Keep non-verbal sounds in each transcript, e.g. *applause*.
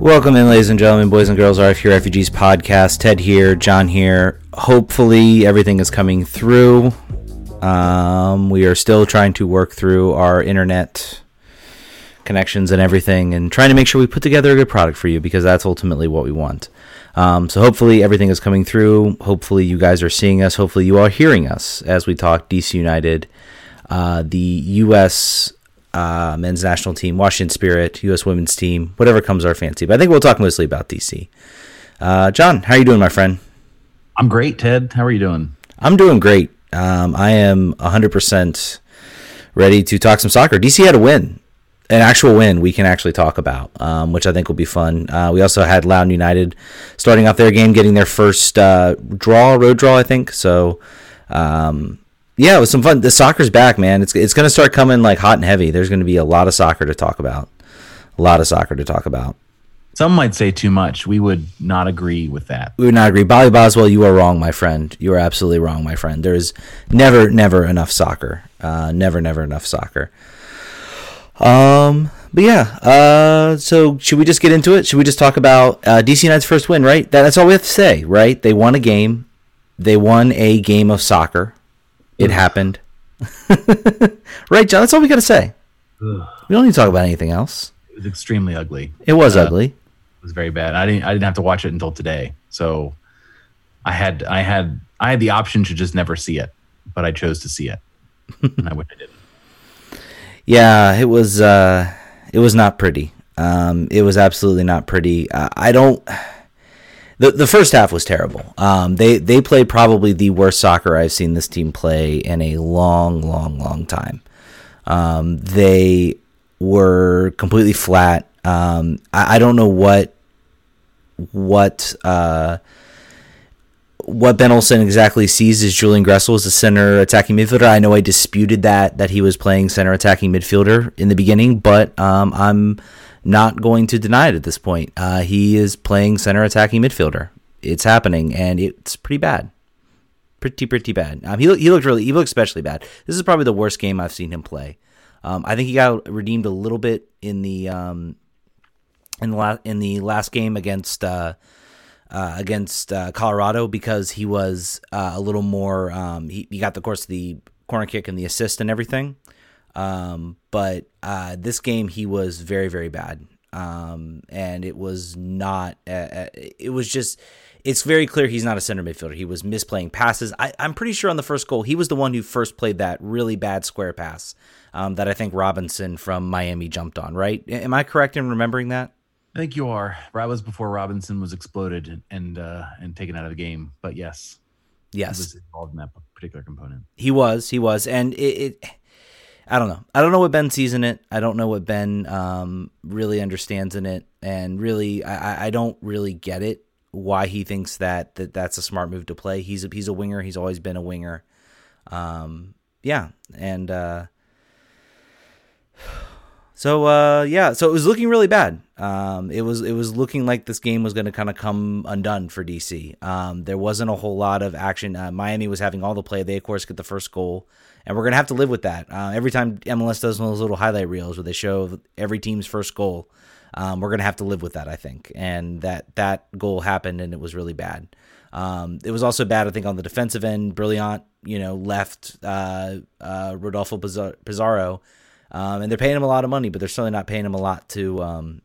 Welcome in, ladies and gentlemen, boys and girls, RFK Refugees podcast. Ted here, John here. Hopefully, everything is coming through. Um, we are still trying to work through our internet connections and everything and trying to make sure we put together a good product for you because that's ultimately what we want. Um, so, hopefully, everything is coming through. Hopefully, you guys are seeing us. Hopefully, you are hearing us as we talk DC United, uh, the U.S uh, men's national team, Washington Spirit, U.S. women's team, whatever comes our fancy. But I think we'll talk mostly about DC. Uh, John, how are you doing, my friend? I'm great, Ted. How are you doing? I'm doing great. Um, I am 100% ready to talk some soccer. DC had a win, an actual win we can actually talk about, um, which I think will be fun. Uh, we also had Loudoun United starting off their game, getting their first uh, draw, road draw, I think. So, um, yeah, it was some fun. The soccer's back, man. It's it's going to start coming like hot and heavy. There's going to be a lot of soccer to talk about. A lot of soccer to talk about. Some might say too much. We would not agree with that. We would not agree. Bobby Boswell, you are wrong, my friend. You are absolutely wrong, my friend. There is never, never enough soccer. Uh, never, never enough soccer. Um, but yeah. Uh, so should we just get into it? Should we just talk about uh, DC United's first win? Right. That, that's all we have to say. Right. They won a game. They won a game of soccer. It happened. *laughs* right, John? That's all we got to say. Ugh. We don't need to talk about anything else. It was extremely ugly. It was uh, ugly. It was very bad. I didn't. I didn't have to watch it until today. So I had. I had. I had the option to just never see it, but I chose to see it, *laughs* and I wish I didn't. Yeah, it was. Uh, it was not pretty. Um, it was absolutely not pretty. Uh, I don't the the first half was terrible. Um, they they played probably the worst soccer I've seen this team play in a long, long, long time. Um, they were completely flat. Um, I, I, don't know what what uh, what Ben Olsen exactly sees as Julian Gressel as a center attacking midfielder. I know I disputed that that he was playing center attacking midfielder in the beginning, but um, I'm not going to deny it at this point. Uh, he is playing center attacking midfielder. It's happening, and it's pretty bad. Pretty, pretty bad. Um, he, he looked really, he looked especially bad. This is probably the worst game I've seen him play. Um, I think he got redeemed a little bit in the um, in the last in the last game against uh, uh, against uh, Colorado because he was uh, a little more. Um, he, he got the course of the corner kick and the assist and everything. Um, but uh, this game, he was very, very bad. Um, and it was not, uh, uh, it was just, it's very clear he's not a center midfielder. He was misplaying passes. I, am pretty sure on the first goal, he was the one who first played that really bad square pass um, that I think Robinson from Miami jumped on, right? Am I correct in remembering that? I think you are. That was before Robinson was exploded and uh, and taken out of the game. But yes, yes, he was involved in that particular component. He was. He was, and it, it I don't know. I don't know what Ben sees in it. I don't know what Ben um, really understands in it, and really, I, I don't really get it. Why he thinks that, that that's a smart move to play. He's a, he's a winger. He's always been a winger. Um, yeah, and uh, so uh, yeah, so it was looking really bad. Um, it was it was looking like this game was going to kind of come undone for DC. Um, there wasn't a whole lot of action. Uh, Miami was having all the play. They of course get the first goal and we're gonna have to live with that. Uh, every time MLS does one of those little highlight reels where they show every team's first goal, um, we're gonna have to live with that, I think. And that that goal happened, and it was really bad. Um, it was also bad, I think, on the defensive end. Brillant, you know, left uh, uh, Rodolfo Pizarro, um, and they're paying him a lot of money, but they're certainly not paying him a lot to. Um,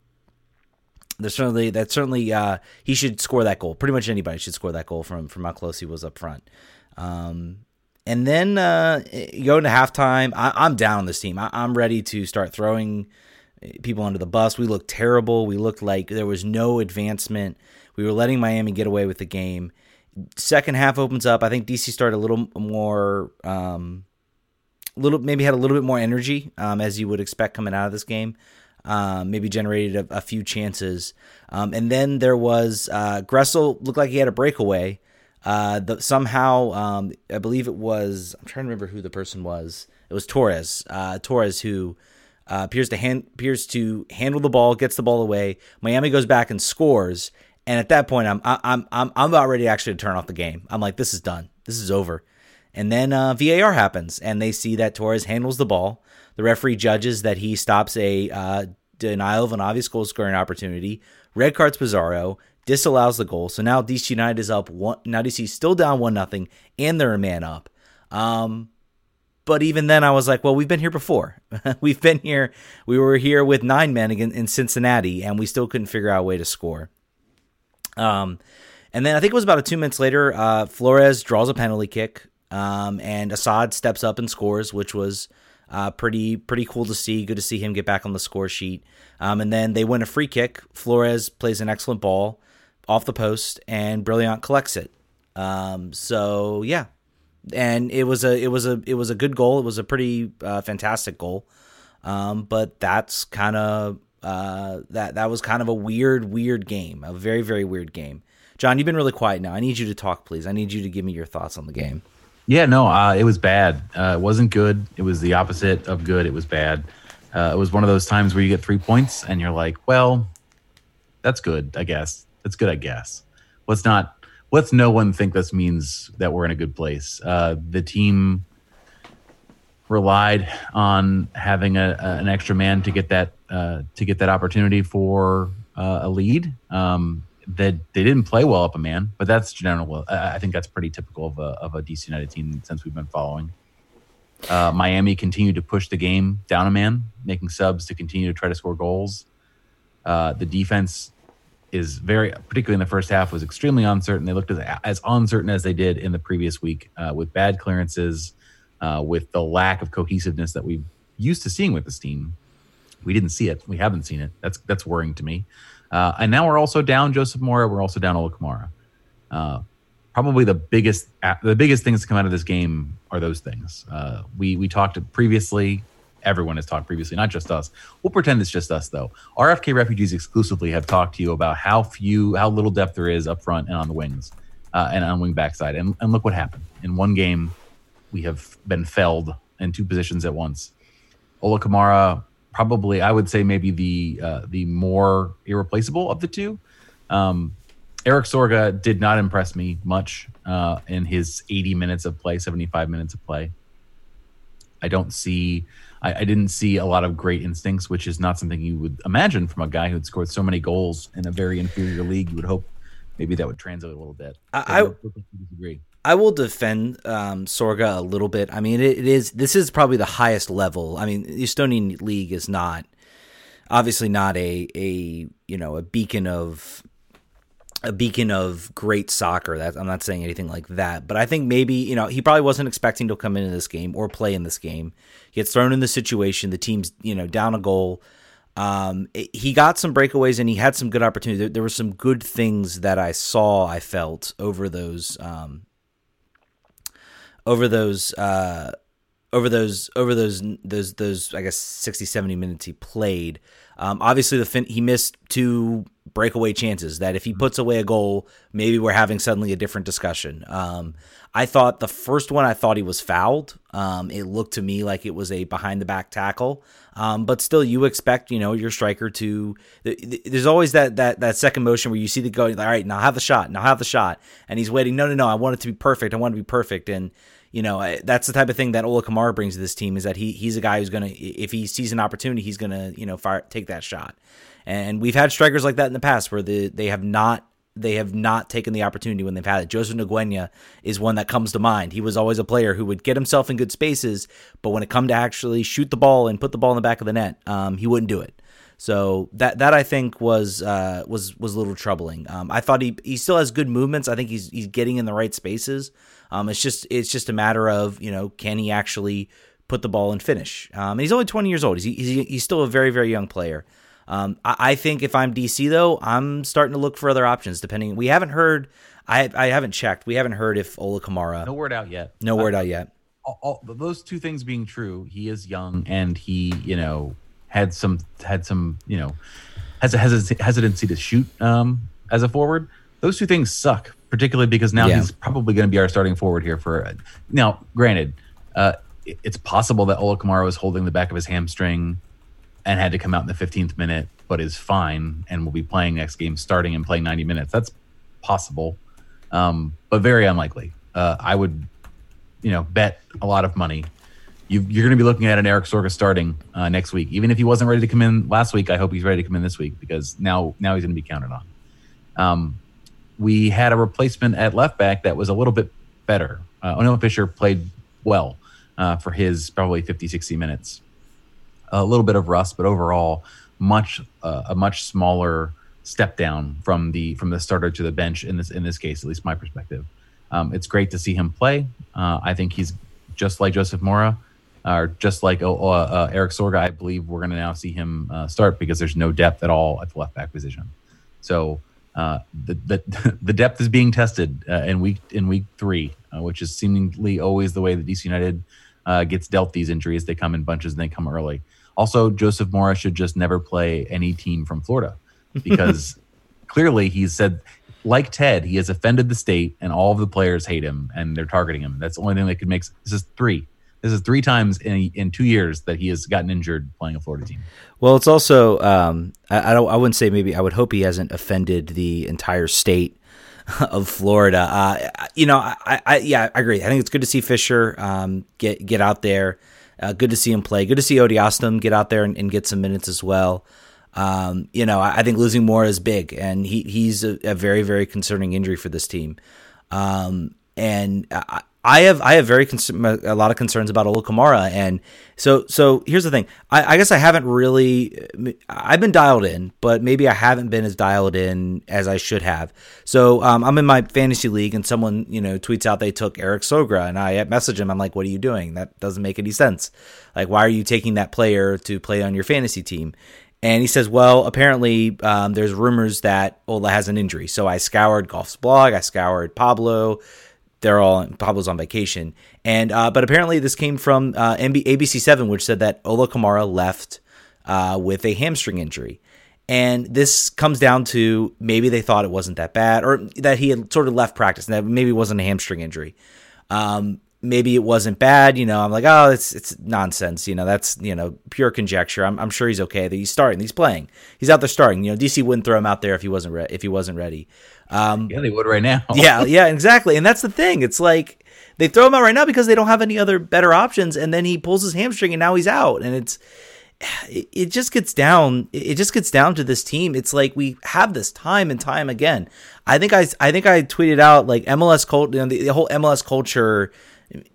they're certainly that certainly uh, he should score that goal. Pretty much anybody should score that goal from from how close he was up front. Um, and then uh, you go into halftime. I, am down on this team. I, I'm ready to start throwing people under the bus. We looked terrible. We looked like there was no advancement. We were letting Miami get away with the game. Second half opens up. I think DC started a little more, um, little maybe had a little bit more energy um, as you would expect coming out of this game. Um, maybe generated a, a few chances, um, and then there was uh, Gressel looked like he had a breakaway. Uh, the, somehow, um, I believe it was. I'm trying to remember who the person was. It was Torres. Uh, Torres who uh, appears to hand, appears to handle the ball, gets the ball away. Miami goes back and scores. And at that point, I'm I'm I'm I'm about ready actually to turn off the game. I'm like, this is done. This is over. And then uh, VAR happens, and they see that Torres handles the ball. The referee judges that he stops a uh, denial of an obvious goal scoring opportunity. Red cards Pizarro, disallows the goal. So now DC United is up one. Now DC is still down one nothing, and they're a man up. Um, but even then, I was like, well, we've been here before. *laughs* we've been here. We were here with nine men in, in Cincinnati, and we still couldn't figure out a way to score. Um, and then I think it was about a two minutes later, uh, Flores draws a penalty kick, um, and Asad steps up and scores, which was uh, pretty pretty cool to see. Good to see him get back on the score sheet. Um, and then they win a free kick. Flores plays an excellent ball off the post, and Brillant collects it. Um, so yeah, and it was a it was a it was a good goal. It was a pretty uh, fantastic goal. Um, but that's kind of uh, that that was kind of a weird weird game, a very very weird game. John, you've been really quiet now. I need you to talk, please. I need you to give me your thoughts on the game. Yeah, no, uh, it was bad. Uh, it wasn't good. It was the opposite of good. It was bad. Uh, it was one of those times where you get three points and you're like, well, that's good, I guess. That's good, I guess. Let's not let's no one think this means that we're in a good place. Uh, the team relied on having a, a, an extra man to get that uh, to get that opportunity for uh, a lead. Um, that they didn't play well up a man, but that's general. I think that's pretty typical of a, of a DC United team since we've been following. Uh, Miami continued to push the game down a man, making subs to continue to try to score goals. Uh, the defense is very, particularly in the first half, was extremely uncertain. They looked as, as uncertain as they did in the previous week, uh, with bad clearances, uh, with the lack of cohesiveness that we've used to seeing with this team. We didn't see it. We haven't seen it. That's that's worrying to me. Uh, and now we're also down Joseph Mora. We're also down Ola Kamara. Uh, probably the biggest the biggest things to come out of this game are those things. Uh, we we talked previously. Everyone has talked previously, not just us. We'll pretend it's just us though. RFK refugees exclusively have talked to you about how few, how little depth there is up front and on the wings, uh, and on wing backside. And and look what happened in one game. We have been felled in two positions at once. Ola Kamara probably I would say maybe the uh, the more irreplaceable of the two. Um, Erik Sorga did not impress me much uh, in his 80 minutes of play, 75 minutes of play. I don't see, I, I, didn't see a lot of great instincts, which is not something you would imagine from a guy who had scored so many goals in a very inferior league. You would hope maybe that would translate a little bit. I, I disagree. I will defend um, Sorga a little bit. I mean, it, it is this is probably the highest level. I mean, the Estonian league is not obviously not a a you know a beacon of a beacon of great soccer. That I'm not saying anything like that, but I think maybe you know he probably wasn't expecting to come into this game or play in this game. He gets thrown in the situation. The team's you know down a goal. Um, it, he got some breakaways and he had some good opportunities. There, there, were some good things that I saw. I felt over those um, over those uh, over those over those those those I guess 60 70 minutes he played. Um, obviously the fin- he missed two breakaway chances that if he puts away a goal, maybe we're having suddenly a different discussion. Um, I thought the first one I thought he was fouled. Um, it looked to me like it was a behind the back tackle. Um, but still, you expect you know your striker to. There's always that that that second motion where you see the go. All right, now have the shot. Now have the shot, and he's waiting. No, no, no. I want it to be perfect. I want it to be perfect. And you know that's the type of thing that Ola Kamara brings to this team is that he he's a guy who's gonna if he sees an opportunity he's gonna you know fire take that shot, and we've had strikers like that in the past where the, they have not they have not taken the opportunity when they've had it. Joseph Nguyen is one that comes to mind. He was always a player who would get himself in good spaces, but when it come to actually shoot the ball and put the ball in the back of the net, um, he wouldn't do it. So that that I think was uh, was was a little troubling. Um, I thought he he still has good movements. I think he's he's getting in the right spaces. Um, it's just it's just a matter of you know can he actually put the ball and finish. Um, and he's only 20 years old. He's, he's he's still a very very young player. Um, I, I, think if I'm DC though, I'm starting to look for other options. Depending, we haven't heard. I I haven't checked. We haven't heard if Ola Kamara. No word out yet. No word uh, out yet. All, all, those two things being true, he is young and he you know had some had some you know has a hesitancy to shoot um, as a forward. Those two things suck, particularly because now yeah. he's probably going to be our starting forward here for. Now, granted, uh, it's possible that Ola Kamara was holding the back of his hamstring and had to come out in the 15th minute, but is fine and will be playing next game, starting and playing 90 minutes. That's possible, um, but very unlikely. Uh, I would you know bet a lot of money, you, are going to be looking at an Erik Sorga starting uh, next week. Even if he wasn't ready to come in last week, I hope he's ready to come in this week because now now he's going to be counted on. Um, we had a replacement at left back that was a little bit better. Uh, Oniel Fisher played well uh, for his probably 50, 60 minutes. A little bit of rust, but overall, much uh, a much smaller step down from the from the starter to the bench in this in this case, at least my perspective. Um, it's great to see him play. Uh, I think he's just like Joseph Mora, or just like uh, uh, Erik Sorga. I believe we're going to now see him uh, start because there's no depth at all at the left back position. So uh, the, the *laughs* the depth is being tested uh, in week in week three, uh, which is seemingly always the way that DC United uh, gets dealt these injuries. They come in bunches and they come early. Also, Joseph Mora should just never play any team from Florida because *laughs* clearly he's said, like Ted, he has offended the state and all of the players hate him and they're targeting him. That's the only thing that could make this is three. This is three times in in two years that he has gotten injured playing a Florida team. Well, it's also um, I, I don't I wouldn't say maybe I would hope he hasn't offended the entire state *laughs* of Florida. Uh, you know, I, I, yeah, I agree. I think it's good to see Fisher um, get get out there. Uh, good to see him play. Good to see Odoi-Atsem get out there and, and get some minutes as well. Um, you know, I, I, think losing Mora is big, and he he's a, a very very concerning injury for this team. Um, and I have I have very a lot of concerns about Ola Kamara, and so so here's the thing. I, I, guess I haven't really I've been dialed in, but maybe I haven't been as dialed in as I should have. So um, I'm in my fantasy league, and someone you know tweets out they took Erik Sorga, and I message him. I'm like, "What are you doing? That doesn't make any sense. Like, why are you taking that player to play on your fantasy team?" And he says, well, apparently um, there's rumors that Ola has an injury. So I scoured Goff's blog, I scoured Pablo, they're all Pablo's on vacation, and uh, but apparently this came from uh, MB, ABC Seven, which said that Ola Kamara left uh, with a hamstring injury, and this comes down to maybe they thought it wasn't that bad, or that he had sort of left practice, and that maybe it wasn't a hamstring injury. Um, maybe it wasn't bad. You know, I'm like, oh, it's it's nonsense. You know, that's you know pure conjecture. I'm, I'm sure he's okay. That he's starting. He's playing. He's out there starting. You know, DC wouldn't throw him out there if he wasn't re- if he wasn't ready. Um, yeah, they would right now. *laughs* yeah, yeah, exactly. And that's the thing. It's like they throw him out right now because they don't have any other better options, and then he pulls his hamstring, and now he's out, and it's *sighs* it, it just gets down. It just gets down to this team. It's like we have this time and time again. I think I I think I tweeted out like MLS culture, you know, the, the whole MLS culture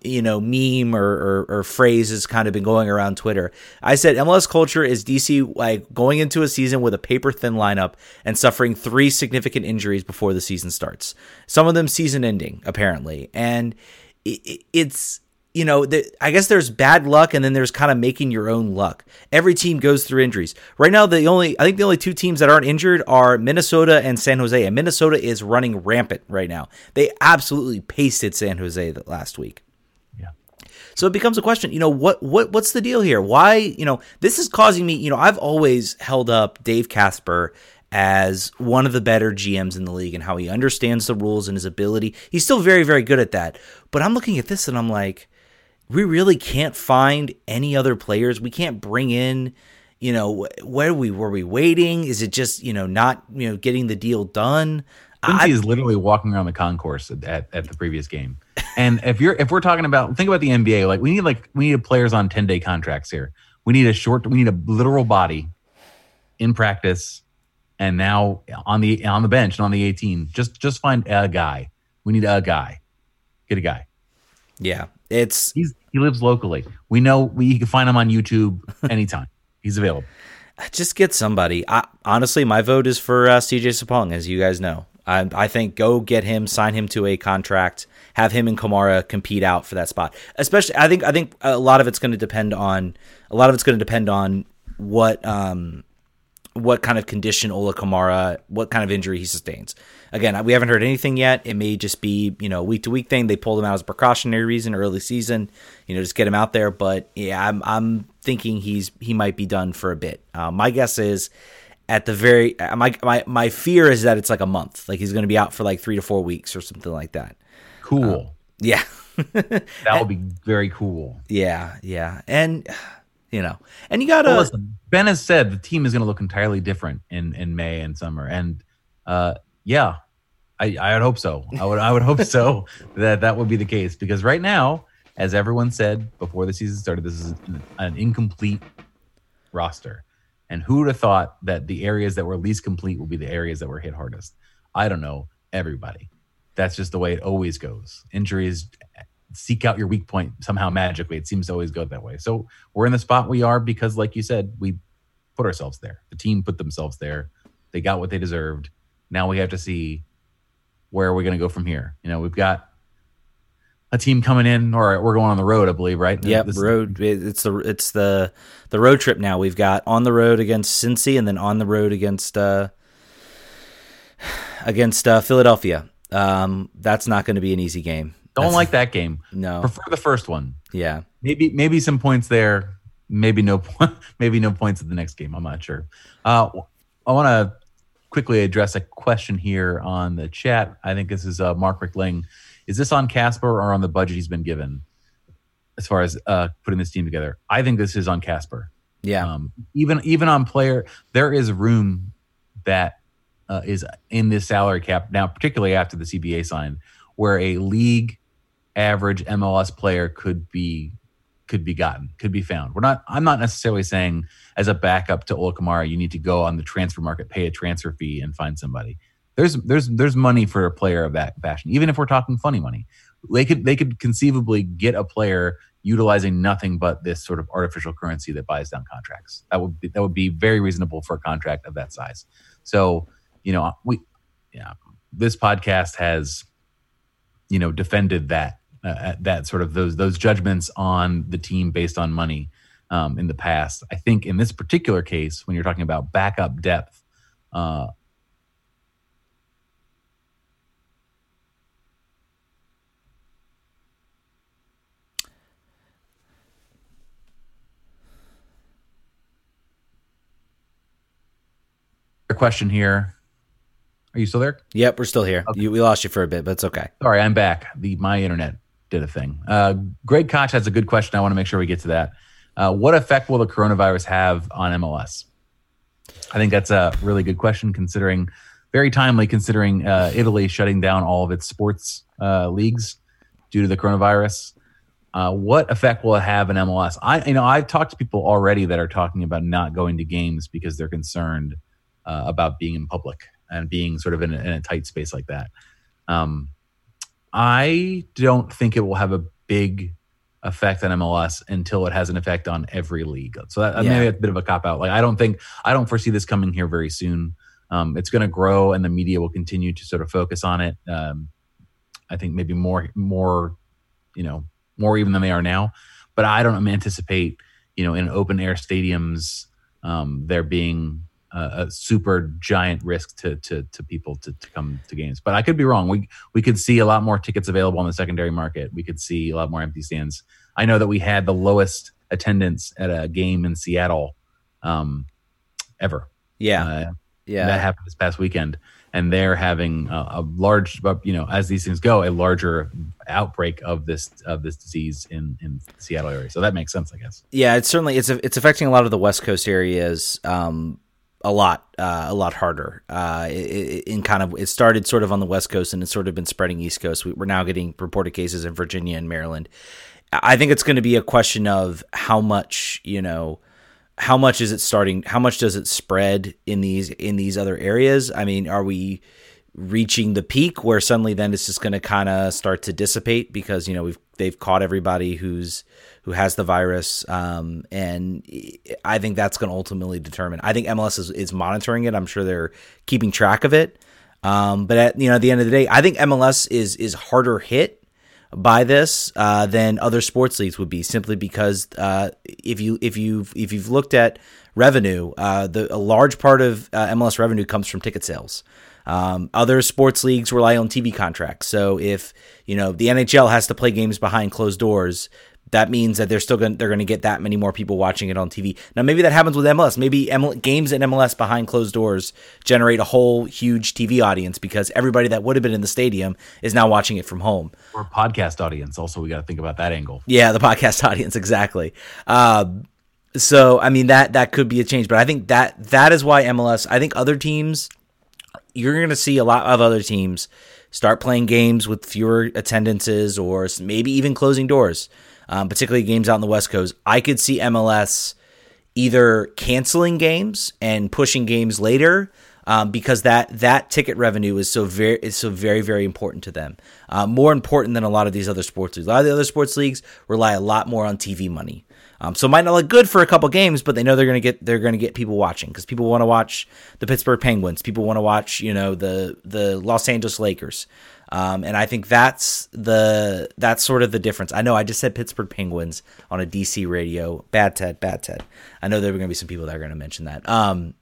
you know meme or, or, or, phrase has kind of been going around Twitter. I said MLS culture is DC like going into a season with a paper thin lineup and suffering three significant injuries before the season starts. Some of them season ending apparently, and it, it's you know the, I guess there's bad luck and then there's kind of making your own luck. Every team goes through injuries. Right now, the only I think the only two teams that aren't injured are Minnesota and San Jose, and Minnesota is running rampant right now. They absolutely pasted San Jose last week. So it becomes a question, you know, what what what's the deal here? Why, you know, this is causing me, you know, I've always held up Dave Kasper as one of the better GMs in the league and how he understands the rules and his ability. He's still very very good at that. But I'm looking at this and I'm like we really can't find any other players. We can't bring in you know, where we were we waiting? Is it just you know not you know getting the deal done? Quincy is literally walking around the concourse at, at the previous game. And if you're if we're talking about think about the NBA, like we need like we need players on 10 day contracts here. We need a short we need a literal body in practice and now on the on the bench and on the 18. Just just find a guy. We need a guy. Get a guy. Yeah. It's he's he lives locally. We know we can find him on YouTube *laughs* anytime. he's available. Just get somebody. I, honestly, my vote is for uh, CJ Sapong, as you guys know. I, I think go get him, sign him to a contract, have him and Kamara compete out for that spot. Especially, I think I think a lot of it's going to depend on a lot of it's going to depend on what um what kind of condition Ola Kamara, what kind of injury he sustains. Again, we haven't heard anything yet. It may just be you know week to week thing. They pulled him out as a precautionary reason early season, you know, just get him out there. But yeah, I'm I'm thinking he's he might be done for a bit. Uh, my guess is at the very my my my fear is that it's like a month. Like he's going to be out for like 3 to 4 weeks or something like that. Cool. Um, yeah. *laughs* that would be very cool. Yeah, yeah. And you know, and you got to well, listen, Ben has said the team is going to look entirely different in in May and summer and uh yeah. I I would hope so. I would I would hope so *laughs* that that would be the case because right now as everyone said before the season started, this is an, an incomplete roster. And who would have thought that the areas that were least complete will be the areas that were hit hardest? I don't know. Everybody. That's just the way it always goes. Injuries seek out your weak point somehow magically. It seems to always go that way. So we're in the spot we are because, like you said, we put ourselves there. The team put themselves there. They got what they deserved. Now we have to see where are we going to go from here. You know, we've got a team coming in, or we're going on the road, I believe, right? Yeah, road. It's the it's the the road trip now. We've got on the road against Cincy, and then on the road against uh, against uh, Philadelphia. Um, that's not going to be an easy game. Don't That's- like that game. No. Prefer the first one. Yeah. Maybe maybe some points there. Maybe no point. *laughs* Maybe no points at the next game. I'm not sure. Uh, I want to quickly address a question here on the chat. I think this is uh, Mark Rickling. Is this on Kasper or on the budget he's been given as far as uh, putting this team together? I think this is on Kasper. Yeah. Um, even even on player, there is room that uh, is in this salary cap now, particularly after the CBA signed, where a league average MLS player could be could be gotten, could be found. We're not. I'm not necessarily saying as a backup to Ola Kamara, you need to go on the transfer market, pay a transfer fee, and find somebody. There's there's there's money for a player of that fashion, even if we're talking funny money. They could they could conceivably get a player utilizing nothing but this sort of artificial currency that buys down contracts. That would be, that would be very reasonable for a contract of that size. So you know we yeah this podcast has you know defended that uh, that sort of those those judgments on the team based on money um, in the past. I think in this particular case, when you're talking about backup depth, uh, question here. Are you still there? Yep. We're still here. You, we lost you for a bit, but it's okay. Sorry, I'm back. The my internet did a thing. Uh, Greg Koch has a good question. I want to make sure we get to that. Uh, what effect will the coronavirus have on MLS? I think that's a really good question, considering very timely, considering uh, Italy shutting down all of its sports uh, leagues due to the coronavirus. Uh, what effect will it have in MLS? I, you know, I've talked to people already that are talking about not going to games because they're concerned uh, about being in public and being sort of in a, in a tight space like that. Um, I don't think it will have a big effect on MLS until it has an effect on every league. So that Yeah. maybe that's a bit of a cop out. Like I don't think I don't foresee this coming here very soon. Um, it's going to grow, and the media will continue to sort of focus on it. Um, I think maybe more, more, you know, more even than they are now. But I don't anticipate, you know, in open air stadiums, um, there being a, a super giant risk to to to people to, to come to games. But I could be wrong. We we could see a lot more tickets available on the secondary market. We could see a lot more empty stands. I know that we had the lowest attendance at a game in Seattle um, ever. Yeah. Uh, yeah. that happened this past weekend, and they're having a, a large, you know, as these things go, a larger outbreak of this of this disease in in the Seattle area. So that makes sense, I guess. yeah, it's certainly it's it's affecting a lot of the West Coast areas um, a lot uh, a lot harder. Uh, in kind of it started sort of on the West Coast and it's sort of been spreading East Coast. We, we're now getting reported cases in Virginia and Maryland. I think it's going to be a question of how much you know how much is it starting how much does it spread in these in these other areas i mean are we reaching the peak where suddenly then it's just going to kind of start to dissipate because you know we've they've caught everybody who's who has the virus um, and i think that's going to ultimately determine i think mls is, is monitoring it i'm sure they're keeping track of it um, but at you know at the end of the day i think mls is is harder hit by this uh, than other sports leagues would be, simply because uh, if you if you if you've looked at revenue, uh, the a large part of uh, MLS revenue comes from ticket sales. Um, other sports leagues rely on TV contracts. So if you know the NHL has to play games behind closed doors, that means that they're still going they're going to get that many more people watching it on TV. Now maybe that happens with MLS. Maybe ML, games in MLS behind closed doors generate a whole huge TV audience because everybody that would have been in the stadium is now watching it from home. Or podcast audience. Also, we got to think about that angle. Yeah, the *laughs* podcast audience exactly. Um, so I mean that that could be a change, but I think that that is why MLS. I think other teams, you're going to see a lot of other teams start playing games with fewer attendances or maybe even closing doors, um, particularly games out in the West Coast. I could see MLS either canceling games and pushing games later um, because that that ticket revenue is so very is so very very important to them. Uh, more important than a lot of these other sports leagues. A lot of the other sports leagues rely a lot more on TV money. Um, so it might not look good for a couple games, but they know they're to get they're to get people watching because people want to watch the Pittsburgh Penguins. People want to watch you know the the Los Angeles Lakers. Um, and I think that's the that's sort of the difference. I know I just said Pittsburgh Penguins on a DC radio. Bad Ted, bad Ted. I know there are going to be some people that are going to mention that. Um,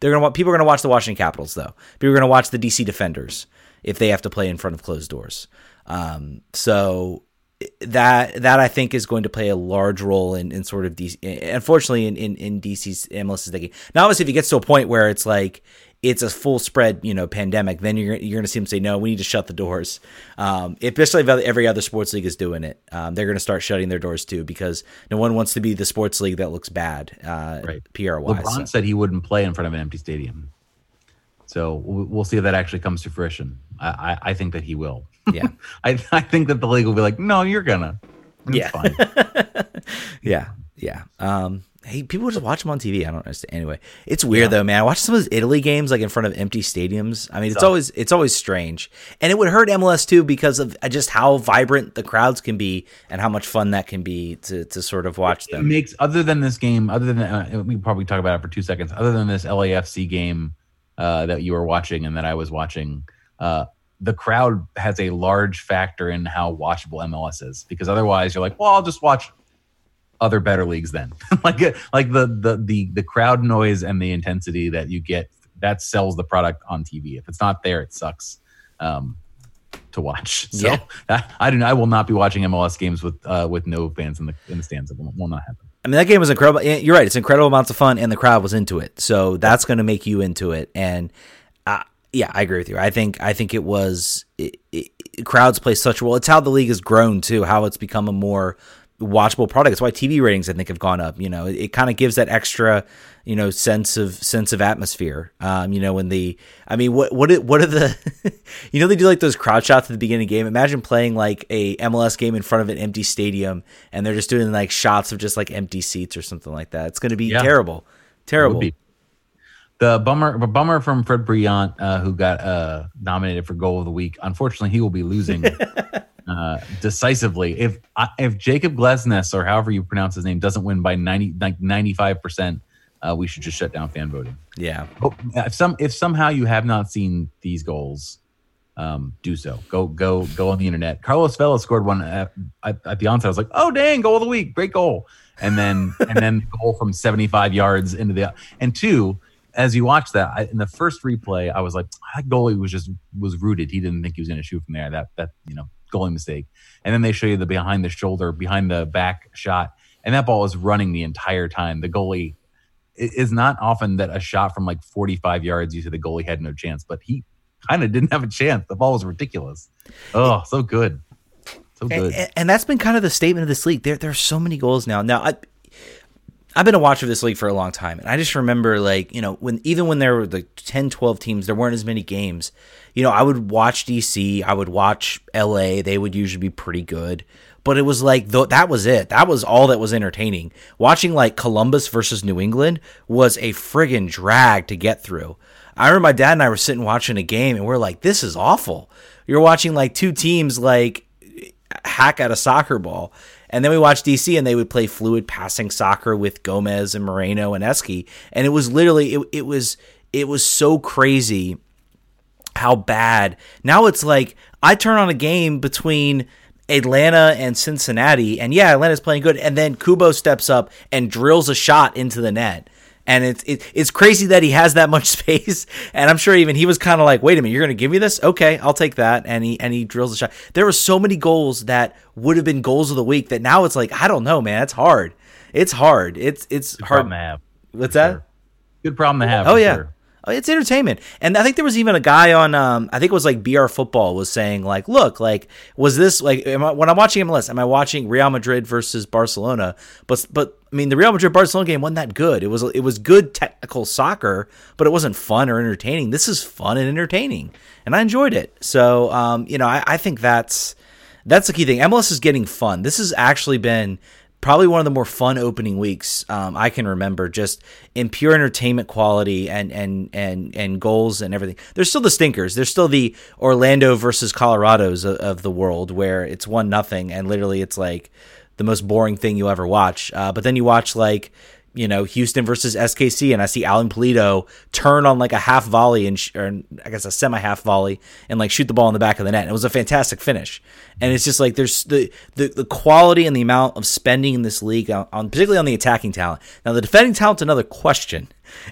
they're to want people are going to watch the Washington Capitals though. People are going to watch the DC Defenders if they have to play in front of closed doors. Um, so that that I think is going to play a large role in, in sort of DC. Unfortunately, in in, in DC's MLS's thinking. Now, obviously, if it gets to a point where it's like it's a full spread, you know, pandemic, then you're you're going to see them say, no, we need to shut the doors. Um, especially if every other sports league is doing it, um, they're going to start shutting their doors too because no one wants to be the sports league that looks bad. Uh, right. PR wise. LeBron so. said he wouldn't play in front of an empty stadium, so we'll see if that actually comes to fruition. I, I, I think that he will. Yeah, *laughs* I I think that the league will be like, no, you're gonna. It's yeah. *laughs* yeah. Yeah. Um, hey, people just watch them on TV. I don't understand. Anyway, it's weird yeah. though, man. I watch some of those Italy games like in front of empty stadiums. I mean, it's so, always it's always strange, and it would hurt MLS too because of just how vibrant the crowds can be and how much fun that can be to to sort of watch them. It makes other than this game, other than uh, we probably talk about it for two seconds. Other than this LAFC game uh, that you were watching and that I was watching. Uh, the crowd has a large factor in how watchable MLS is because otherwise you're like, well, I'll just watch other better leagues then *laughs* like like the, the the the crowd noise and the intensity that you get that sells the product on tv if it's not there it sucks um, to watch *laughs* so yeah. I, I do I will not be watching mls games with uh, with no fans in the in the stands it will, will not happen I mean, that game was incredible. You're right; it's incredible amounts of fun, and the crowd was into it. So that's going to make you into it. And yeah, I agree with you. I think I think it was it, it, crowds play such a role. It's how the league has grown too. How it's become a more watchable product. It's why TV ratings I think have gone up. You know, it, it kind of gives that extra, you know, sense of sense of atmosphere. Um, you know, when the I mean, what what what are the *laughs* you know they do like those crowd shots at the beginning of the game. Imagine playing like a MLS game in front of an empty stadium and they're just doing like shots of just like empty seats or something like that. It's going to be yeah. terrible, terrible. The bummer, the bummer from Fred Brillant, uh, who got uh, nominated for Goal of the Week. Unfortunately, he will be losing *laughs* uh, decisively. If if Jakob Glesnes or however you pronounce his name doesn't win by 95 percent, uh, we should just shut down fan voting. Yeah. Oh, if some if somehow you have not seen these goals, um, do so. Go go go on the internet. Carlos Vela scored one at, at, at, the onset. I was like, oh dang, goal of the week, great goal. And then and then goal from 75 yards into the and two. As you watch that I, in the first replay, I was like, that goalie was just was rooted. He didn't think he was going to shoot from there. That that you know goalie mistake. And then they show you the behind the shoulder, behind the back shot, and that ball is running the entire time. The goalie is not often that a shot from like 45 yards you see the goalie had no chance, but he kind of didn't have a chance. The ball was ridiculous. Oh, so good. So good. And, and, that's been kind of the statement of this league. There, there are so many goals now. Now, I, I've been a watcher of this league for a long time, and I just remember like you know when even when there were the 10, 12 teams, there weren't as many games. You know, I would watch DC, I would watch LA. They would usually be pretty good, but it was like th- that was it. That was all that was entertaining. Watching like Columbus versus New England was a friggin' drag to get through. I remember my dad and I were sitting watching a game, and we're like, "This is awful." You're watching like two teams like hack at a soccer ball and then we watched DC and they would play fluid passing soccer with Gomez and Moreno and Eski. And it was literally, it, it was, it was so crazy how bad. Now it's like I turn on a game between Atlanta and Cincinnati, and yeah, Atlanta's playing good, and then Kubo steps up and drills a shot into the net and it's it, it's crazy that he has that much *laughs* space. And I'm sure even he was kind of like, "Wait a minute, you're going to give me this? Okay, I'll take that." And he and he drills a shot. There were so many goals that would have been goals of the week that now it's like I don't know, man. It's hard. It's hard. It's it's Good hard. to have. What's that? Sure. Good problem to have. Oh yeah. Sure. It's entertainment. And I think there was even a guy on, um, I think it was like BR Football was saying like, look, like, was this like I, when I'm watching MLS? Am I watching Real Madrid versus Barcelona? But but I mean, the Real Madrid Barcelona game wasn't that good. It was it was good technical soccer, but it wasn't fun or entertaining. This is fun and entertaining, and I enjoyed it. So um, you know, I, I think that's that's the key thing. MLS is getting fun. This has actually been probably one of the more fun opening weeks um, I can remember, just in pure entertainment quality and and and and goals and everything. There's still the stinkers. There's still the Orlando versus Colorado's of, of the world where it's one nothing and literally it's like the most boring thing you ever watch. Uh, but then you watch like you know Houston versus SKC, and I see Alan Pulido turn on like a half volley and sh- or I guess a semi half volley and like shoot the ball in the back of the net. And it was a fantastic finish, and it's just like there's the the, the quality and the amount of spending in this league on, on particularly on the attacking talent. Now the defending talent's another question.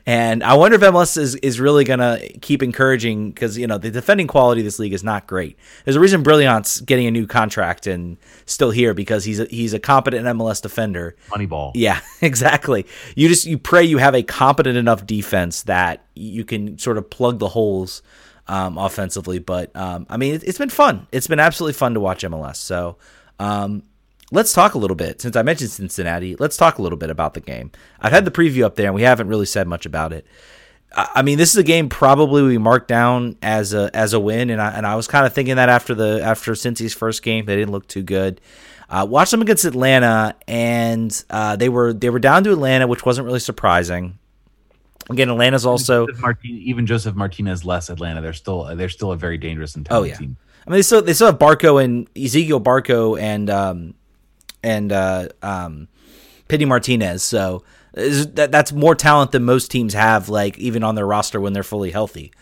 And I wonder if MLS is, is really going to keep encouraging because, you know, the defending quality of this league is not great. There's a reason Brillant's getting a new contract and still here because he's a, he's a competent MLS defender. Moneyball. Yeah, *laughs* exactly. You just, you pray you have a competent enough defense that you can sort of plug the holes um, offensively. But, um, I mean, it, has been fun. It's been absolutely fun to watch MLS. So, um, let's talk a little bit. Since I mentioned Cincinnati, let's talk a little bit about the game. I've had the preview up there, and we haven't really said much about it. I mean, this is a game probably we marked down as a as a win, and I and I was kind of thinking that after the after Cincy's first game, they didn't look too good. Uh, watched them against Atlanta, and uh, they were they were down to Atlanta, which wasn't really surprising. Again, Atlanta's also even Josef Martinez less Atlanta. They're still they're still a very dangerous and talented oh, yeah. team. I mean, they still they still have Barco and Ezequiel Barco and um, and uh, um, Pity Martinez. So that, that's more talent than most teams have, like even on their roster when they're fully healthy.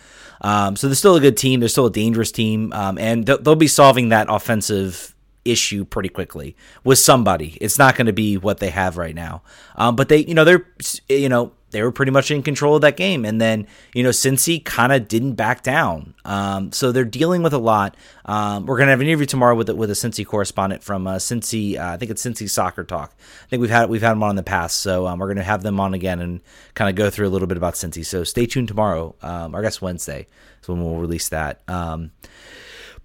Um, so they're still a good team. They're still a dangerous team, um, and th- they'll be solving that offensive issue pretty quickly with somebody. It's not going to be what they have right now. Um, but they, you know, they're, you know, they were pretty much in control of that game. And then, you know, Cincy kind of didn't back down. Um, so they're dealing with a lot. Um, we're going to have an interview tomorrow with, with a Cincy correspondent from uh, Cincy. Uh, I think it's Cincy Soccer Talk. I think we've had we've had them on in the past. So um, we're going to have them on again and kind of go through a little bit about Cincy. So stay tuned tomorrow, um, or I guess Wednesday is when we'll release that.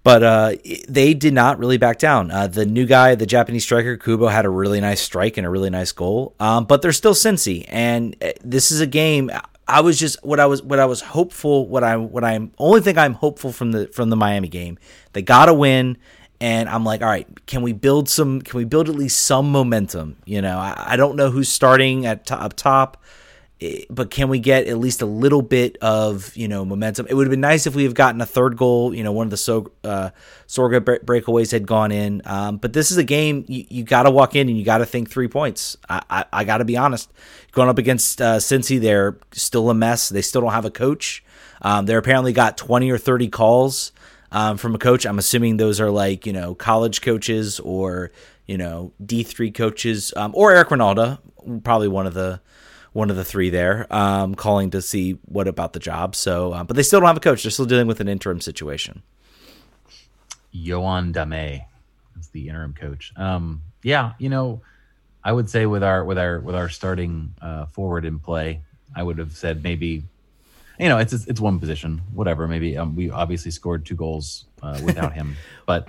But uh, they did not really back down. Uh, the new guy, the Japanese striker Kubo, had a really nice strike and a really nice goal. Um, but they're still Cincy, and uh, this is a game. I was just what I was what I was hopeful. What I what I'm only thing I'm hopeful from the from the Miami game. They got to win, and I'm like, all right, can we build some? Can we build at least some momentum? You know, I, I don't know who's starting at up top. Eh, but can we get at least a little bit of you know momentum? It would have been nice if we have gotten a third goal. You know, one of the so uh, Sorga breakaways had gone in. Um, but this is a game you, you got to walk in and you got to think three points. I, I, I got to be honest. Going up against uh, Cincy, they're still a mess. They still don't have a coach. Um, they're apparently got twenty or thirty calls um, from a coach. I'm assuming those are like you know college coaches or you know D three coaches um, or Eric Ronaldo, probably one of the one of the three there, um, calling to see what about the job. So, uh, but they still don't have a coach. They're still dealing with an interim situation. Yoann Damet is the interim coach. Um, yeah, you know, I would say with our with our with our starting uh, forward in play, I would have said maybe, you know, it's it's one position, whatever. Maybe um, we obviously scored two goals uh, without him, *laughs* but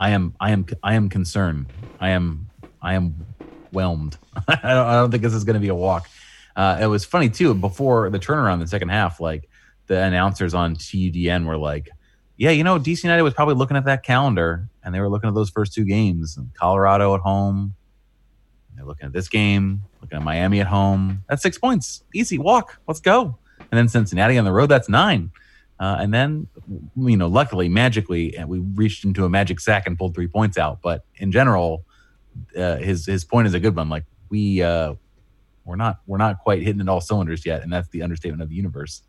I am I am I am concerned. I am I am whelmed. *laughs* I don't, I don't think this is going to be a walk. Uh, it was funny too. Before the turnaround, in the second half, like the announcers on TUDN were like, "Yeah, you know, DC United was probably looking at that calendar, and they were looking at those first two games: Colorado at home. They're looking at this game, looking at Miami at home. That's six points, easy walk. Let's go. And then Cincinnati on the road, that's nine. Uh, and then, you know, luckily, magically, we reached into a magic sack and pulled three points out. But in general, uh, his his point is a good one. Like we uh, we're not we're not quite hitting it all cylinders yet, and that's the understatement of the universe.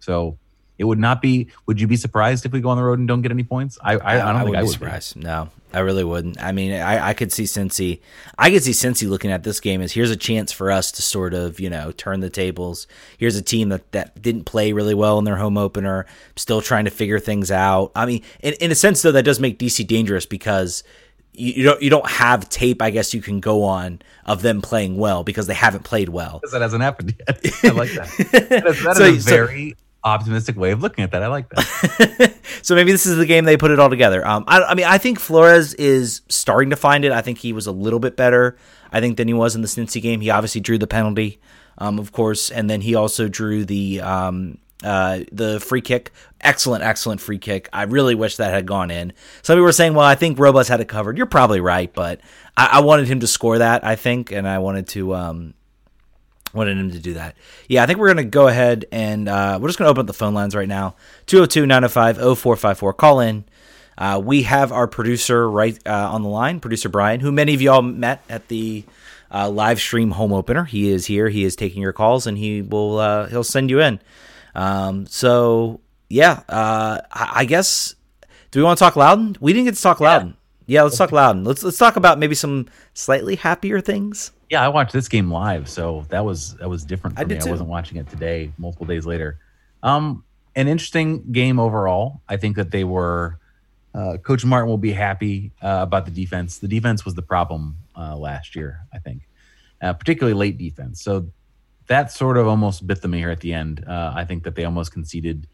So it would not be. Would you be surprised if we go on the road and don't get any points? I I, I don't I think I would be surprised. Be. No, I really wouldn't. I mean, I, I could see Cincy. I could see Cincy looking at this game as here's a chance for us to sort of you know turn the tables. Here's a team that that didn't play really well in their home opener, still trying to figure things out. I mean, in in a sense though, that does make DC dangerous because you, you don't you don't have tape, I guess you can go on of them playing well because they haven't played well. Because that hasn't happened yet. *laughs* I like that. that is, that so, is a very so, optimistic way of looking at that. I like that. *laughs* so maybe this is the game they put it all together. Um, I, I, mean, I think Flores is starting to find it. I think he was a little bit better, I think, than he was in the Cincy game. He obviously drew the penalty, um, of course, and then he also drew the um, uh, the free kick. Excellent, excellent free kick. I really wish that had gone in. Some people were saying, well, I think Robles had it covered. You're probably right, but I, I wanted him to score that, I think, and I wanted to um, wanted him to do that. Yeah, I think we're going to go ahead and uh, we're just going to open up the phone lines right now 202 905 0454. Call in. Uh, we have our producer right uh, on the line, producer Brian, who many of y'all met at the uh, live stream home opener. He is here. He is taking your calls, and he will uh, he'll send you in. Um, so yeah, uh, I, I, guess. Do we want to talk Loudoun? We didn't get to talk Loudoun. Yeah, yeah let's talk Loudoun. Let's let's talk about maybe some slightly happier things. Yeah, I watched this game live, so that was that was different for I me. I wasn't watching it today, multiple days later. Um, an interesting game overall. I think that they were. Uh, Coach Martin will be happy uh, about the defense. The defense was the problem uh, last year, I think, uh, particularly late defense. So that sort of almost bit them here at the end. Uh, I think that they almost conceded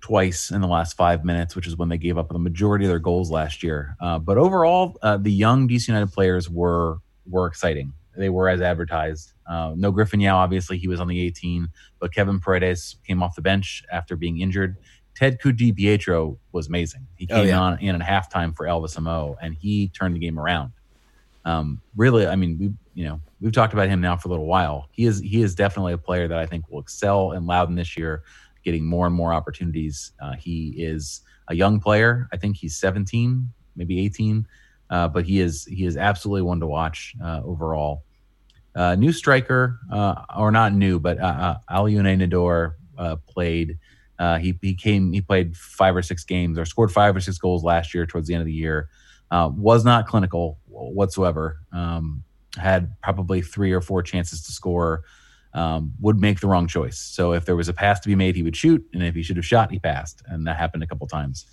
twice in the last five minutes, which is when they gave up the majority of their goals last year. Uh, but overall, uh, the young DC United players were were exciting. They were as advertised. Uh, no Griffin Yow, obviously, he was on the 18, but Kevin Paredes came off the bench after being injured. Ted DiPietro was amazing. He oh, came oh, yeah. on in at halftime for Elvis Amoh, and he turned the game around. Um, really, I mean, we you know we've talked about him now for a little while. He is he is definitely a player that I think will excel in Loudoun this year, getting more and more opportunities. Uh, he is a young player. I think he's 17, maybe 18, uh, but he is he is absolutely one to watch uh, overall. Uh, new striker, uh, or not new, but uh, Alioune Nador played. he he came he played five or six games or scored five or six goals last year towards the end of the year. Was not clinical whatsoever. Um, had probably three or four chances to score, um, would make the wrong choice. So if there was a pass to be made, he would shoot, and if he should have shot, he passed, and that happened a couple times.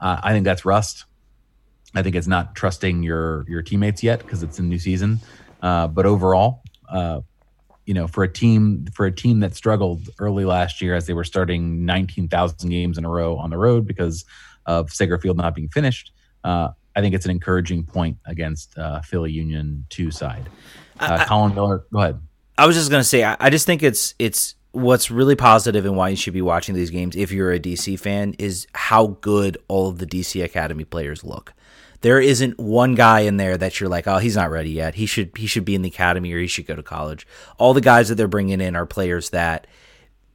Uh, I think that's rust. I think it's not trusting your your teammates yet because it's a new season. Uh, but overall, uh, you know, for a team for a team that struggled early last year as they were starting 19,000 games in a row on the road because of Segra Field not being finished, uh, I think it's an encouraging point against uh, Philly Union two side. Uh, I, Colin Miller, go ahead. I was just gonna say, I, I just think it's it's what's really positive and why you should be watching these games if you're a DC fan is how good all of the DC Academy players look. There isn't one guy in there that you're like, oh, he's not ready yet. He should he should be in the academy or he should go to college. All the guys that they're bringing in are players that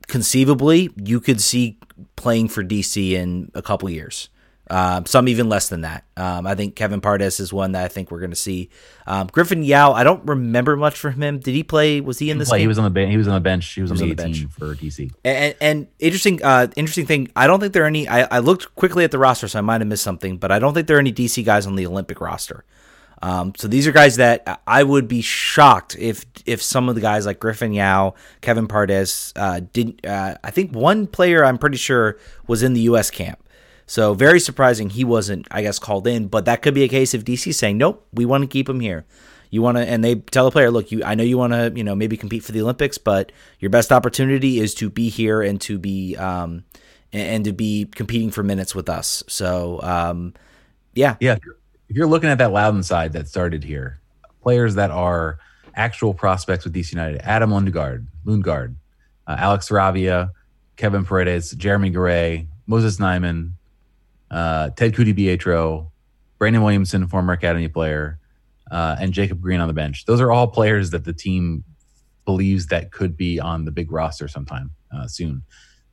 conceivably you could see playing for DC in a couple years. Um, some even less than that. Um, I think Kevin Paredes is one that I think we're going to see. Um, Griffin Yow, I don't remember much from him. Did he play? Was he in this? Play. He was on the bench. He was on the bench. He was, he was on, the, on the bench for DC. And, and interesting, uh, interesting thing. I don't think there are any. I, I, looked quickly at the roster, so I might have missed something, but I don't think there are any DC guys on the Olympic roster. Um, so these are guys that I would be shocked if if some of the guys like Griffin Yow, Kevin Paredes uh, didn't. Uh, I think one player I'm pretty sure was in the U.S. camp. So very surprising he wasn't, I guess, called in. But that could be a case of DC saying, nope, we want to keep him here. You want to, and they tell the player, look, you, I know you want to, you know, maybe compete for the Olympics, but your best opportunity is to be here and to be, um, and, and to be competing for minutes with us. So, um, yeah, yeah. If you're looking at that Loudoun side that started here, players that are actual prospects with DC United, Adam Lundgaard, Lundgaard, uh, Alex Saravia, Kevin Paredes, Jeremy Gray, Moses Nyeman, uh, Ted DiPietro, Brandon Williamson, former Academy player, uh, and Jacob Green on the bench. Those are all players that the team believes that could be on the big roster sometime uh, soon.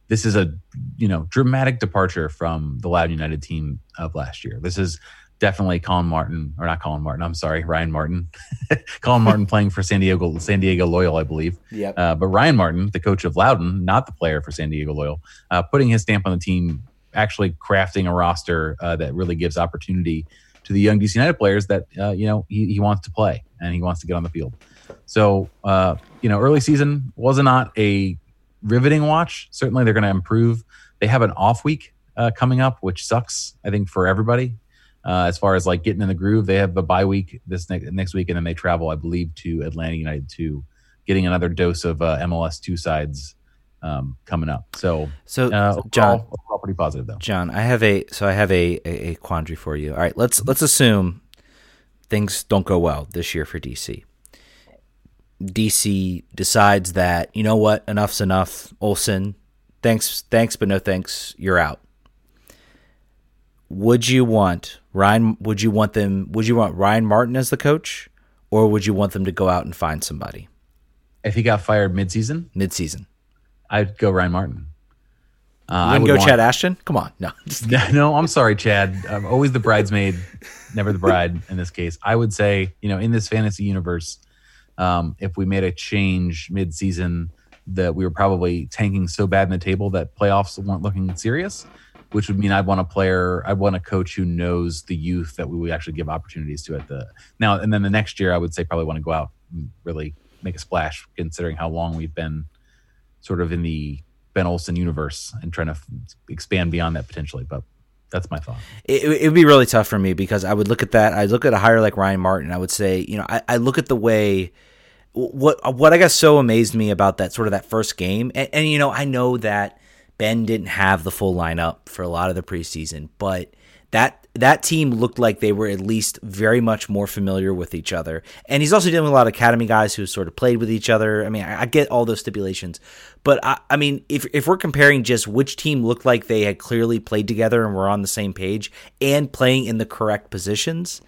This is a you know dramatic departure from the Loudoun United team of last year. This is definitely Colin Martin, or not Colin Martin. I'm sorry, Ryan Martin. *laughs* Colin Martin *laughs* playing for San Diego San Diego Loyal, I believe. Yeah. Uh, but Ryan Martin, the coach of Loudoun, not the player for San Diego Loyal, uh, putting his stamp on the team actually crafting a roster uh, that really gives opportunity to the young DC United players that uh, you know he, he, wants to play and he wants to get on the field. So uh, you know, early season was not a riveting watch. Certainly, they're going to improve. They have an off week uh, coming up, which sucks. I think for everybody. uh, as far as like getting in the groove. They have a bye week this next next week, and then they travel, I believe, to Atlanta United to getting another dose of uh, MLS two sides um, coming up. So, So uh, John, overall, overall pretty positive though. John, I have a so I have a, a, a quandary for you. All right, let's let's assume things don't go well this year for DC. DC decides that you know what, enough's enough. Olson, thanks, thanks, but no thanks. You're out. Would you want Ryan? Would you want them? Would you want Ryan Martin as the coach, or would you want them to go out and find somebody If he got fired midseason, midseason? I'd go Ryan Martin. Uh, You I wouldn't go want- Chad Ashton? Come on, no. Just- *laughs* no, I'm sorry, Chad. I'm always the bridesmaid, never the bride in this case. I would say, you know, in this fantasy universe, um, if we made a change mid-season, that we were probably tanking so bad in the table that playoffs weren't looking serious, which would mean I'd want a player, I'd want a coach who knows the youth that we would actually give opportunities to at the now. And then the next year, I would say probably want to go out and really make a splash, considering how long we've been sort of in the Ben Olsen universe and trying to f- expand beyond that potentially. But that's my thought. it, it would be really tough for me because I would look at that. I'd look at a hire like Ryan Martin. I would say, you know, I, I look at the way what what I guess so amazed me about that sort of that first game, and, and you know, I know that Ben didn't have the full lineup for a lot of the preseason, but that that team looked like they were at least very much more familiar with each other. And he's also dealing with a lot of academy guys who sort of played with each other. I mean, I, I get all those stipulations, but I, I mean, if if we're comparing just which team looked like they had clearly played together and were on the same page and playing in the correct positions,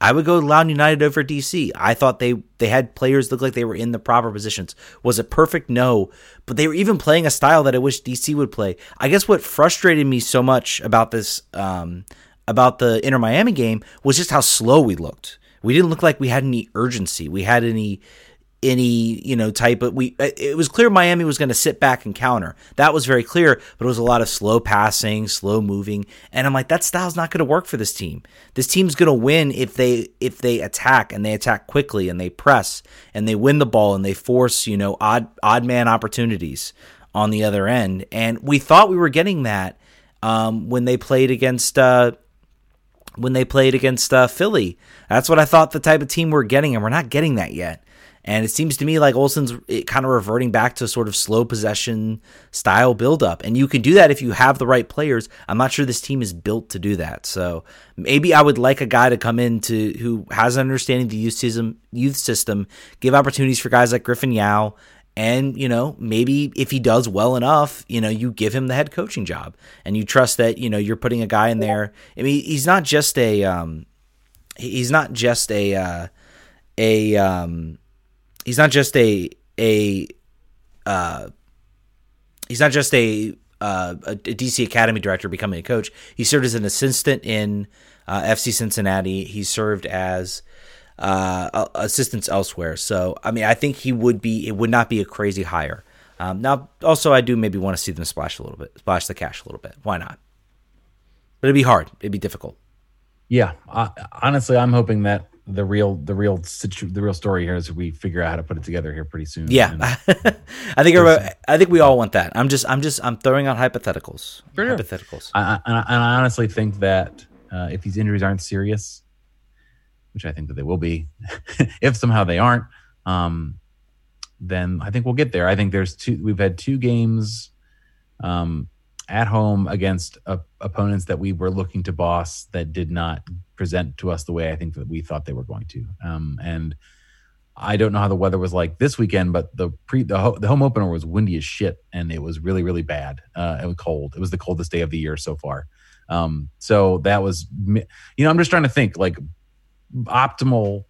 I would go Loudoun United over DC. I thought they they had players look like they were in the proper positions. Was it perfect? No, but they were even playing a style that I wish DC would play. I guess what frustrated me so much about this um, about the Inter Miami game was just how slow we looked. We didn't look like we had any urgency. We had any any you know type of we it was clear Miami was going to sit back and counter. That was very clear, but it was a lot of slow passing, slow moving, and I'm like that style's not going to work for this team. This team's going to win if they if they attack and they attack quickly and they press and they win the ball and they force, you know, odd odd man opportunities on the other end. And we thought we were getting that um, when they played against uh, when they played against uh, Philly. That's what I thought the type of team we're getting, and we're not getting that yet. And it seems to me like Olsen's kind of reverting back to sort of slow possession style buildup. And you can do that if you have the right players. I'm not sure this team is built to do that. So maybe I would like a guy to come in to who has an understanding of the youth system, youth system, give opportunities for guys like Griffin Yow. And, you know, maybe if he does well enough, you know, you give him the head coaching job and you trust that, you know, you're putting a guy in there. I mean, he's not just a, um, he's not just a, uh, a, um, he's not just a a uh, he's not just a, uh, a DC Academy director becoming a coach. He served as an assistant in uh, FC Cincinnati. He served as uh, assistants elsewhere. So I mean, I think he would be. It would not be a crazy hire. Um, now, also, I do maybe want to see them splash a little bit, splash the cash a little bit. Why not? But it'd be hard. It'd be difficult. Yeah, I, honestly, I'm hoping that the real the real situ- the real story here is we figure out how to put it together here pretty soon. Yeah, And- *laughs* I think I think we all want that. I'm just I'm just I'm throwing out hypotheticals. For sure. Hypotheticals. I, I, and I and I honestly think that uh, if these injuries aren't serious, which I think that they will be, *laughs* if somehow they aren't, um, then I think we'll get there. I think there's two. We've had two games um, at home against uh, opponents that we were looking to boss that did not present to us the way I think that we thought they were going to. Um, and I don't know how the weather was like this weekend, but the pre the, ho- the home opener was windy as shit, and it was really really bad. Uh, it was cold. It was the coldest day of the year so far. Um, so that was, you know, I'm just trying to think like optimal,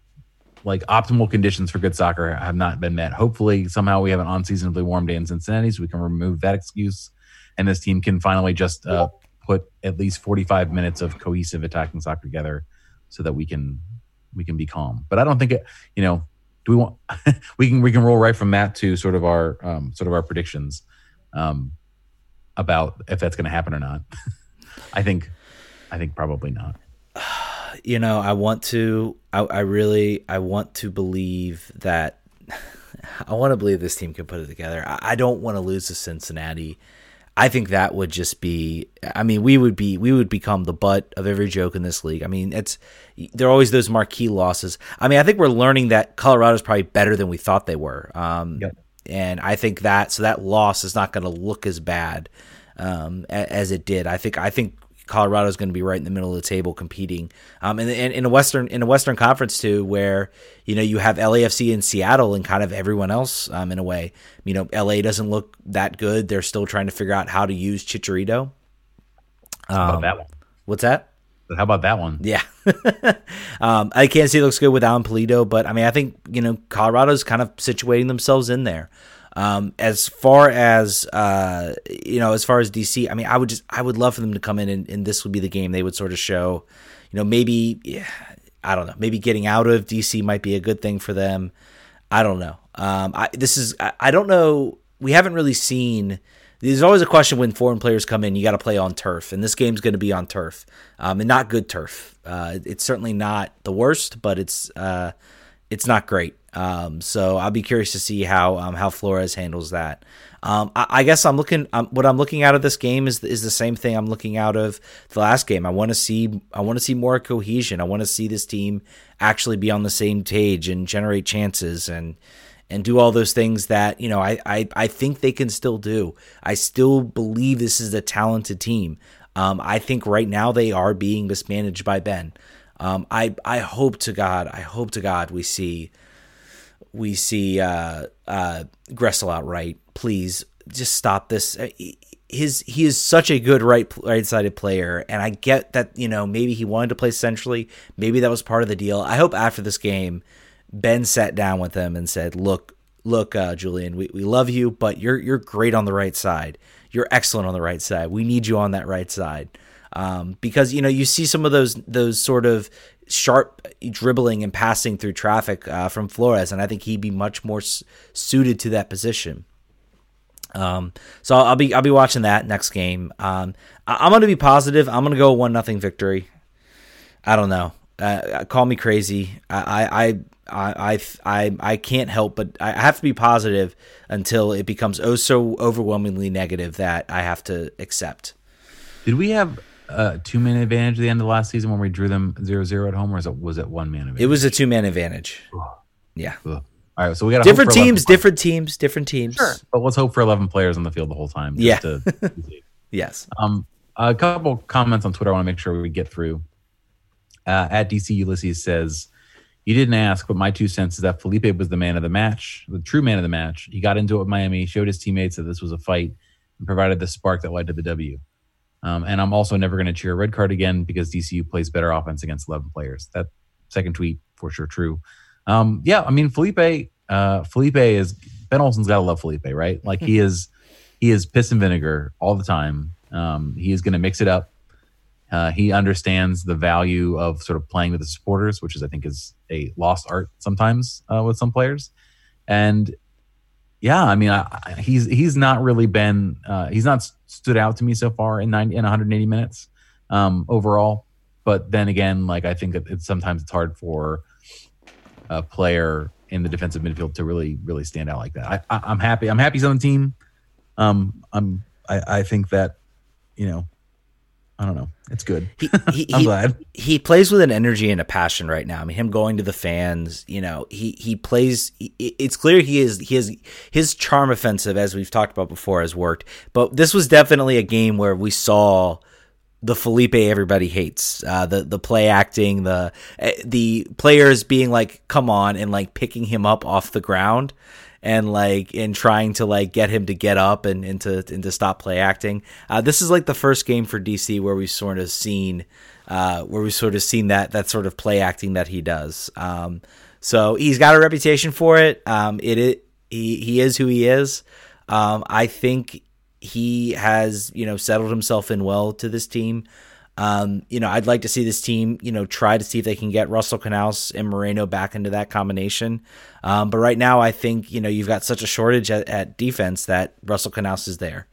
like optimal conditions for good soccer have not been met. Hopefully, somehow we have an unseasonably warm day in Cincinnati, so we can remove that excuse, and this team can finally just uh, put at least 45 minutes of cohesive attacking soccer together, so that we can we can be calm. But I don't think it, you know, do we want *laughs* we can we can roll right from that to sort of our um, sort of our predictions um, about if that's going to happen or not. *laughs* I think I think probably not. You know, I want to. I, I really I want to believe that. *laughs* I want to believe this team can put it together. I, I don't want to lose to Cincinnati. I think that would just be. I mean, we would be we would become the butt of every joke in this league. I mean, it's there are always those marquee losses. I mean, I think we're learning that Colorado's probably better than we thought they were. Um, yep. And I think that so that loss is not going to look as bad um, as it did. I think I think Colorado is going to be right in the middle of the table competing. Um, and, and in a Western in a Western Conference too, where you know you have LAFC in Seattle and kind of everyone else um, in a way. You know, LA doesn't look that good. They're still trying to figure out how to use Chicharito. Um, how about that one? What's that? How about that one? Yeah. *laughs* um, I can't see it looks good with Alan Pulido, but I mean, I think, you know, Colorado's kind of situating themselves in there. Um, as far as uh, you know, as far as DC, I mean, I would just I would love for them to come in and, and this would be the game they would sort of show. You know, maybe yeah, I don't know, maybe getting out of DC might be a good thing for them. I don't know. Um, I, this is I, I don't know. We haven't really seen. There's always a question when foreign players come in. You got to play on turf, and this game's going to be on turf, um, and not good turf. Uh, it's certainly not the worst, but it's uh, it's not great. Um, so I'll be curious to see how um, how Flores handles that. Um, I, I, guess I'm looking. Um, what I'm looking out of this game is is the same thing I'm looking out of the last game. I want to see I want to see more cohesion. I want to see this team actually be on the same page and generate chances and and do all those things that you know I I, I think they can still do. I still believe this is a talented team. Um, I think right now they are being mismanaged by Ben. Um, I I hope to God, I hope to God we see we see uh, uh, Gressel outright. Please just stop this. Uh, his he is such a good right right sided player, and I get that you know maybe he wanted to play centrally. Maybe that was part of the deal. I hope after this game, Ben sat down with him and said, "Look, look, uh, Julian, we, we love you, but you're you're great on the right side. You're excellent on the right side. We need you on that right side." Um, because you know you see some of those those sort of sharp dribbling and passing through traffic uh, from Flores, and I think he'd be much more s- suited to that position. Um, so I'll, be I'll be watching that next game. Um, I, am going to be positive. I'm going to go one nothing victory. I don't know. Uh, uh, call me crazy. I I, I I I can't help but I have to be positive until it becomes oh so overwhelmingly negative that I have to accept. Did we have a two man advantage at the end of the last season when we drew them 0-0 at home, or was it was it one man advantage? It was a two man advantage. Yeah. Ugh. All right, so we got different teams, different teams, different teams. Sure, but let's hope for eleven players on the field the whole time. Yeah. To, *laughs* yes. Um, a couple comments on Twitter. I want to make sure we get through. Uh, at DC Ulysses says, "You didn't ask, but my two cents is that Felipe was the man of the match, the true man of the match. He got into it with Miami, showed his teammates that this was a fight, and provided the spark that led to the W. Um, and I'm also never going to cheer a red card again because DCU plays better offense against 11 players. That second tweet for sure true. Um, yeah, I mean Felipe. Uh, Felipe is Ben Olsen's got to love Felipe, right? Like he is, he is piss and vinegar all the time. Um, he is going to mix it up. Uh, he understands the value of sort of playing with the supporters, which is I think is a lost art sometimes uh, with some players. And yeah, I mean, I, he's he's not really been uh, he's not stood out to me so far in 90 in 180 minutes um, overall. But then again, like I think that it's sometimes it's hard for a player in the defensive midfield to really really stand out like that. I, am happy. I'm happy he's on the team. Um, I'm I, I think that you know I don't know. It's good. He, *laughs* he, I'm he, glad he plays with an energy and a passion right now. I mean, him going to the fans. You know, he he plays. It's clear he is he is his charm offensive, as we've talked about before, has worked. But this was definitely a game where we saw the Felipe everybody hates. Uh, the the play acting, the eh, the players being like, "Come on," and like picking him up off the ground and like in trying to like get him to get up and, and and to stop play acting. Uh, this is like the first game for DC where we've sort of seen uh, where we've sort of seen that that sort of play acting that he does. Um, so he's got a reputation for it. Um, it, it he he is who he is. Um, I think he has you know settled himself in well to this team. Um, you know, I'd like to see this team, you know, try to see if they can get Russell Canouse and Moreno back into that combination. Um, but right now, I think you know you've got such a shortage at, at defense that Russell Canouse is there,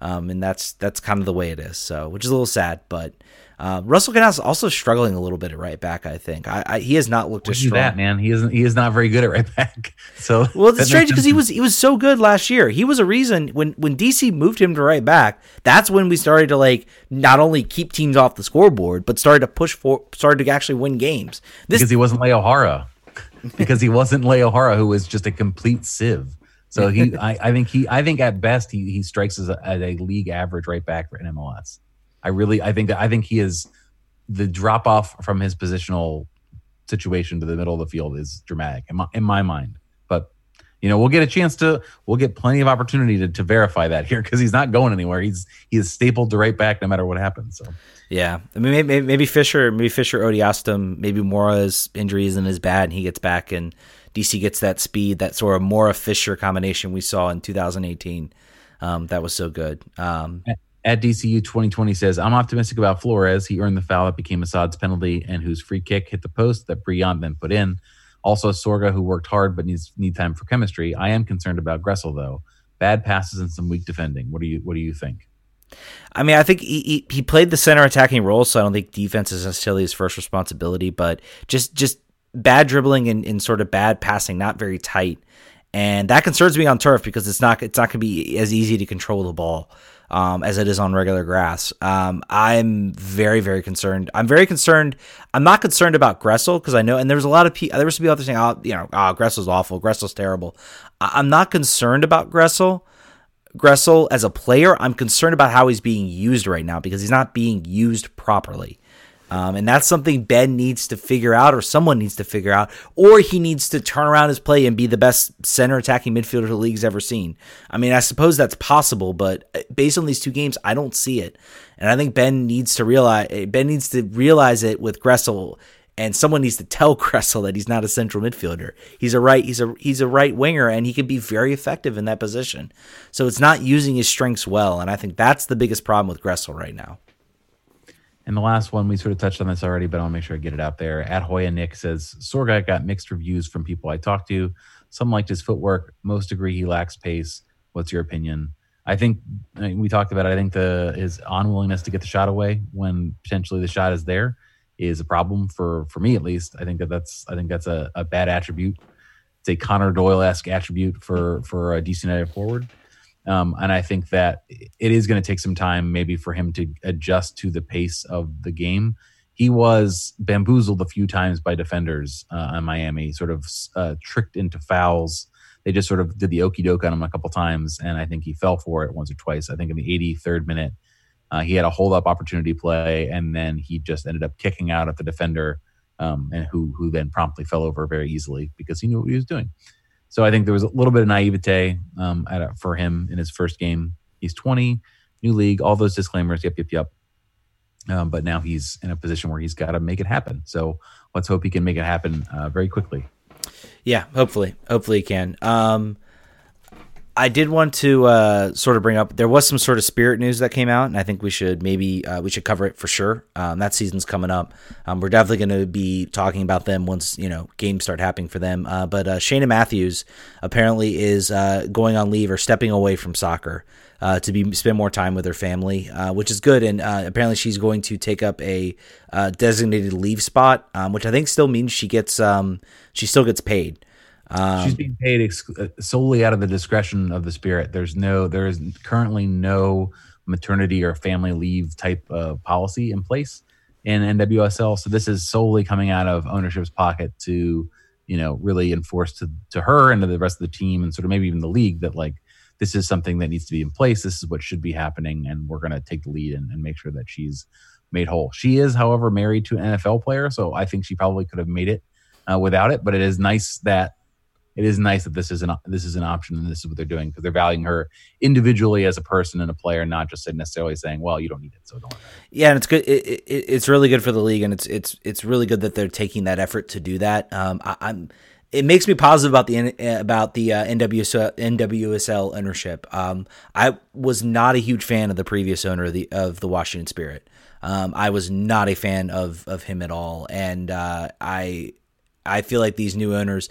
um, and that's that's kind of the way it is. So, which is a little sad, but Uh, Russell Canouse also struggling a little bit at right back. I think I, I, he has not looked as strong. That man, he isn't. He is not very good at right back. *laughs* So well, it's strange because he was he was so good last year. He was a reason when when DC moved him to right back. That's when we started to like not only keep teams off the scoreboard, but started to push for started to actually win games. This, because he wasn't Leo Jara. *laughs* because he wasn't Leo Jara, who was just a complete sieve. So he, I, I, think he, I think at best he he strikes as a, at a league average right back for MLS. I really, I think that I think he is the drop off from his positional situation to the middle of the field is dramatic in my, in my mind. But you know, we'll get a chance to, we'll get plenty of opportunity to, to verify that here because he's not going anywhere. He's he is stapled to right back no matter what happens. So yeah, I mean maybe, maybe Fisher, maybe Fisher Odoi-Atsem, maybe Mora's injury isn't as bad and he gets back and DC gets that speed, that sort of Mora Fisher combination we saw in 2018. Um, that was so good. Um, at DCU 2020 says, I'm optimistic about Flores. He earned the foul that became Asad's penalty and whose free kick hit the post that Brillant then put in. Also, Sorga, who worked hard but needs need time for chemistry. I am concerned about Gressel, though. Bad passes and some weak defending. What do you What do you think? I mean, I think he, he, he played the center attacking role, so I don't think defense is necessarily his first responsibility. But just just bad dribbling and, and sort of bad passing, not very tight, and that concerns me on turf because it's not it's not going to be as easy to control the ball um, as it is on regular grass. Um, I'm very, very concerned. I'm very concerned. I'm not concerned about Gressel because I know, and there's a lot of people, there was people out there saying, oh, you know, oh, Gressel's awful. Gressel's terrible. I- am not concerned about Gressel. Gressel as a player, I'm concerned about how he's being used right now because he's not being used properly. Um, and that's something Ben needs to figure out, or someone needs to figure out, or he needs to turn around his play and be the best center attacking midfielder the league's ever seen. I mean, I suppose that's possible, but uh, based on these two games, I don't see it. And I think Ben needs to realize eh, Ben needs to realize it with Gressel, and someone needs to tell *laughs* Gressel that he's not a central midfielder. He's a right he's a he's a right winger, and he can be very effective in that position. So it's not using his strengths well, and I think that's the biggest problem with Gressel right now. And the last one, we sort of touched on this already, but I'll make sure I get it out there. At Hoya Nick says Sorga got mixed reviews from people I talked to. Some liked his footwork. Most agree he lacks pace. What's your opinion? I think I mean, we talked about it. I think the his unwillingness to get the shot away when potentially the shot is there is a problem for for me at least. I think that that's I think that's a, a bad attribute. It's a Connor Doyle esque attribute for for a DC forward. Um, and I think that it is going to take some time, maybe, for him to adjust to the pace of the game. He was bamboozled a few times by defenders uh, in Miami, sort of uh, tricked into fouls. They just sort of did the okey doke on him a couple times, and I think he fell for it once or twice. I think in the 83rd minute, uh, he had a hold up opportunity play, and then he just ended up kicking out at the defender, um, and who who then promptly fell over very easily because he knew what he was doing. So I think there was a little bit of naivete um, for him in his first game. He's 20, new league, all those disclaimers. Yep, yep, yep. Um, but now he's in a position where he's got to make it happen. So let's hope he can make it happen uh, very quickly. Yeah, hopefully, hopefully he can. Um, I did want to uh, sort of bring up there was some sort of spirit news that came out, and I think we should maybe uh, we should cover it for sure. Um, that season's coming up. Um, we're definitely going to be talking about them once you know games start happening for them. Uh, but uh, Cheyna Matthews apparently is uh, going on leave or stepping away from soccer. Uh, to be spend more time with her family, which is good. And apparently, she's going to take up a designated leave spot, um, which I think still means she gets um, she still gets paid. Um, She's being paid ex- uh, solely out of the discretion of the spirit. There's no, there is currently no maternity or family leave type of policy in place in NWSL. So this is solely coming out of ownership's pocket to, you know, really enforce to, to her and to the rest of the team and sort of maybe even the league that like this is something that needs to be in place. This is what should be happening, and we're going to take the lead and, and make sure that she's made whole. She is, however, married to an NFL player, so I think she probably could have made it uh, without it. But it is nice that it is nice that this is an this is an option and this is what they're doing because they're valuing her individually as a person and a player, not just necessarily saying, "Well, you don't need it, so don't." Yeah, and it's good. It, it, it's really good for the league, and it's it's it's really good that they're taking that effort to do that. Um, I, am It makes me positive about the about the uh, NWSL, NWSL ownership. Um, I was not a huge fan of the previous owner of the of the Washington Spirit. Um, I was not a fan of of him at all, and uh, I I feel like these new owners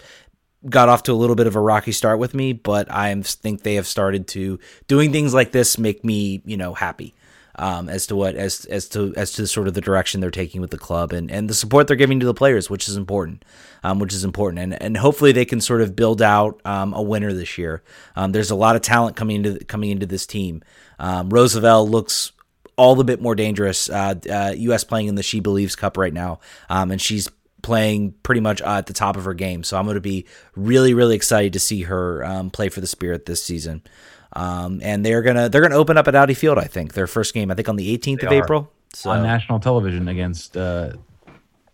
got off to a little bit of a rocky start with me, but I think they have started to doing things like this make me, you know, happy. um, as to what as as to as to sort of the direction they're taking with the club and, and the support they're giving to the players, which is important, um, which is important, and and hopefully they can sort of build out um, a winner this year. Um, there's a lot of talent coming into coming into this team. Um, Rose Lavelle looks all the bit more dangerous. Uh, uh, U.S. playing in the SheBelieves Cup right now, um, and she's playing pretty much uh, at the top of her game. So I'm going to be really, really excited to see her um, play for the Spirit this season. Um, and they're gonna they're gonna open up at Audi Field. I think their first game. I think on the 18th They of. April. So on national television against uh,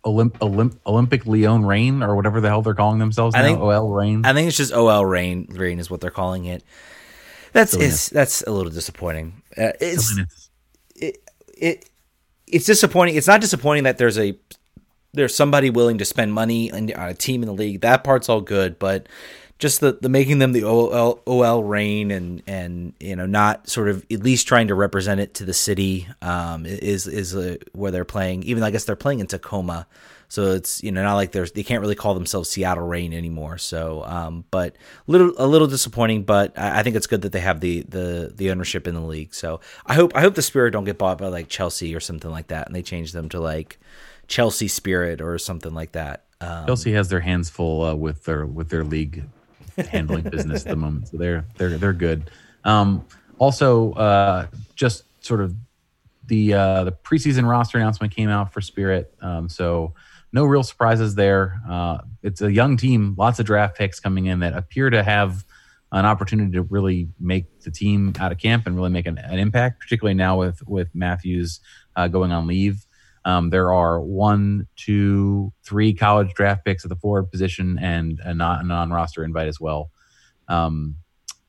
Olymp- Olymp- Olympic Lyon Rain or whatever the hell they're calling themselves I now. think- OL Reign. I think it's just OL Reign. Reign is what they're calling it. That's it's, that's a little disappointing. Uh, it's Silliness. it it's disappointing. It's not disappointing that there's a there's somebody willing to spend money on, a team in the league. That part's all good, but just the, the making them the OL, OL reign and and you know not sort of at least trying to represent it to the city um, is is uh, where they're playing. Even I guess they're playing in Tacoma, so it's you know not like there's they can't really call themselves Seattle Reign anymore. So, um, but little a little disappointing, but I, I think it's good that they have the the the ownership in the league. So I hope I hope the Spirit don't get bought by like Chelsea or something like that, and they change them to like Chelsea Spirit or something like that. Um, Chelsea has their hands full uh, with their with their league handling business at the moment, so they're they're they're good. Um, also, uh, just sort of the uh, the preseason roster announcement came out for Spirit, um, so no real surprises there. Uh, it's a young team, lots of draft picks coming in that appear to have an opportunity to really make the team out of camp and really make an, an impact, particularly now with with Matthews uh, going on leave. Um, there are one, two, three college draft picks at the forward position and a non, a non-roster invite as well. Um,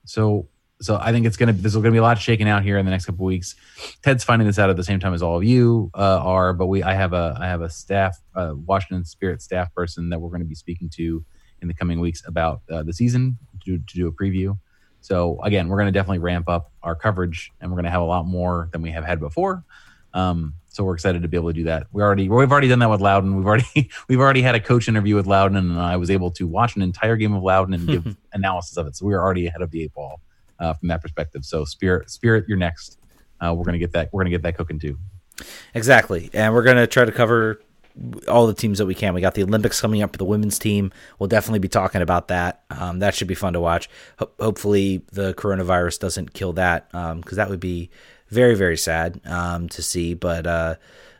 so, so I think it's gonna there's gonna be a lot shaking out here in the next couple weeks. Ted's finding this out at the same time as all of you uh, are, but we I have a I have a staff Washington Spirit staff person that we're going to be speaking to in the coming weeks about uh, the season to, to do a preview. So again, we're going to definitely ramp up our coverage, and we're going to have a lot more than we have had before. Um, so we're excited to be able to do that. We already we've already done that with Loudoun. We've already *laughs* we've already had a coach interview with Loudoun, and I was able to watch an entire game of Loudon and give *laughs* analysis of it. So we are already ahead of the eight ball uh, from that perspective. So Spirit, Spirit, you're next. Uh, we're gonna get that. We're gonna get that cooking too. Exactly. And we're going to try to cover all the teams that we can. We got the Olympics coming up for the women's team. We'll definitely be talking about that. Um, that should be fun to watch. Ho- hopefully, the coronavirus doesn't kill that because that would be very, very sad um, to see. But uh,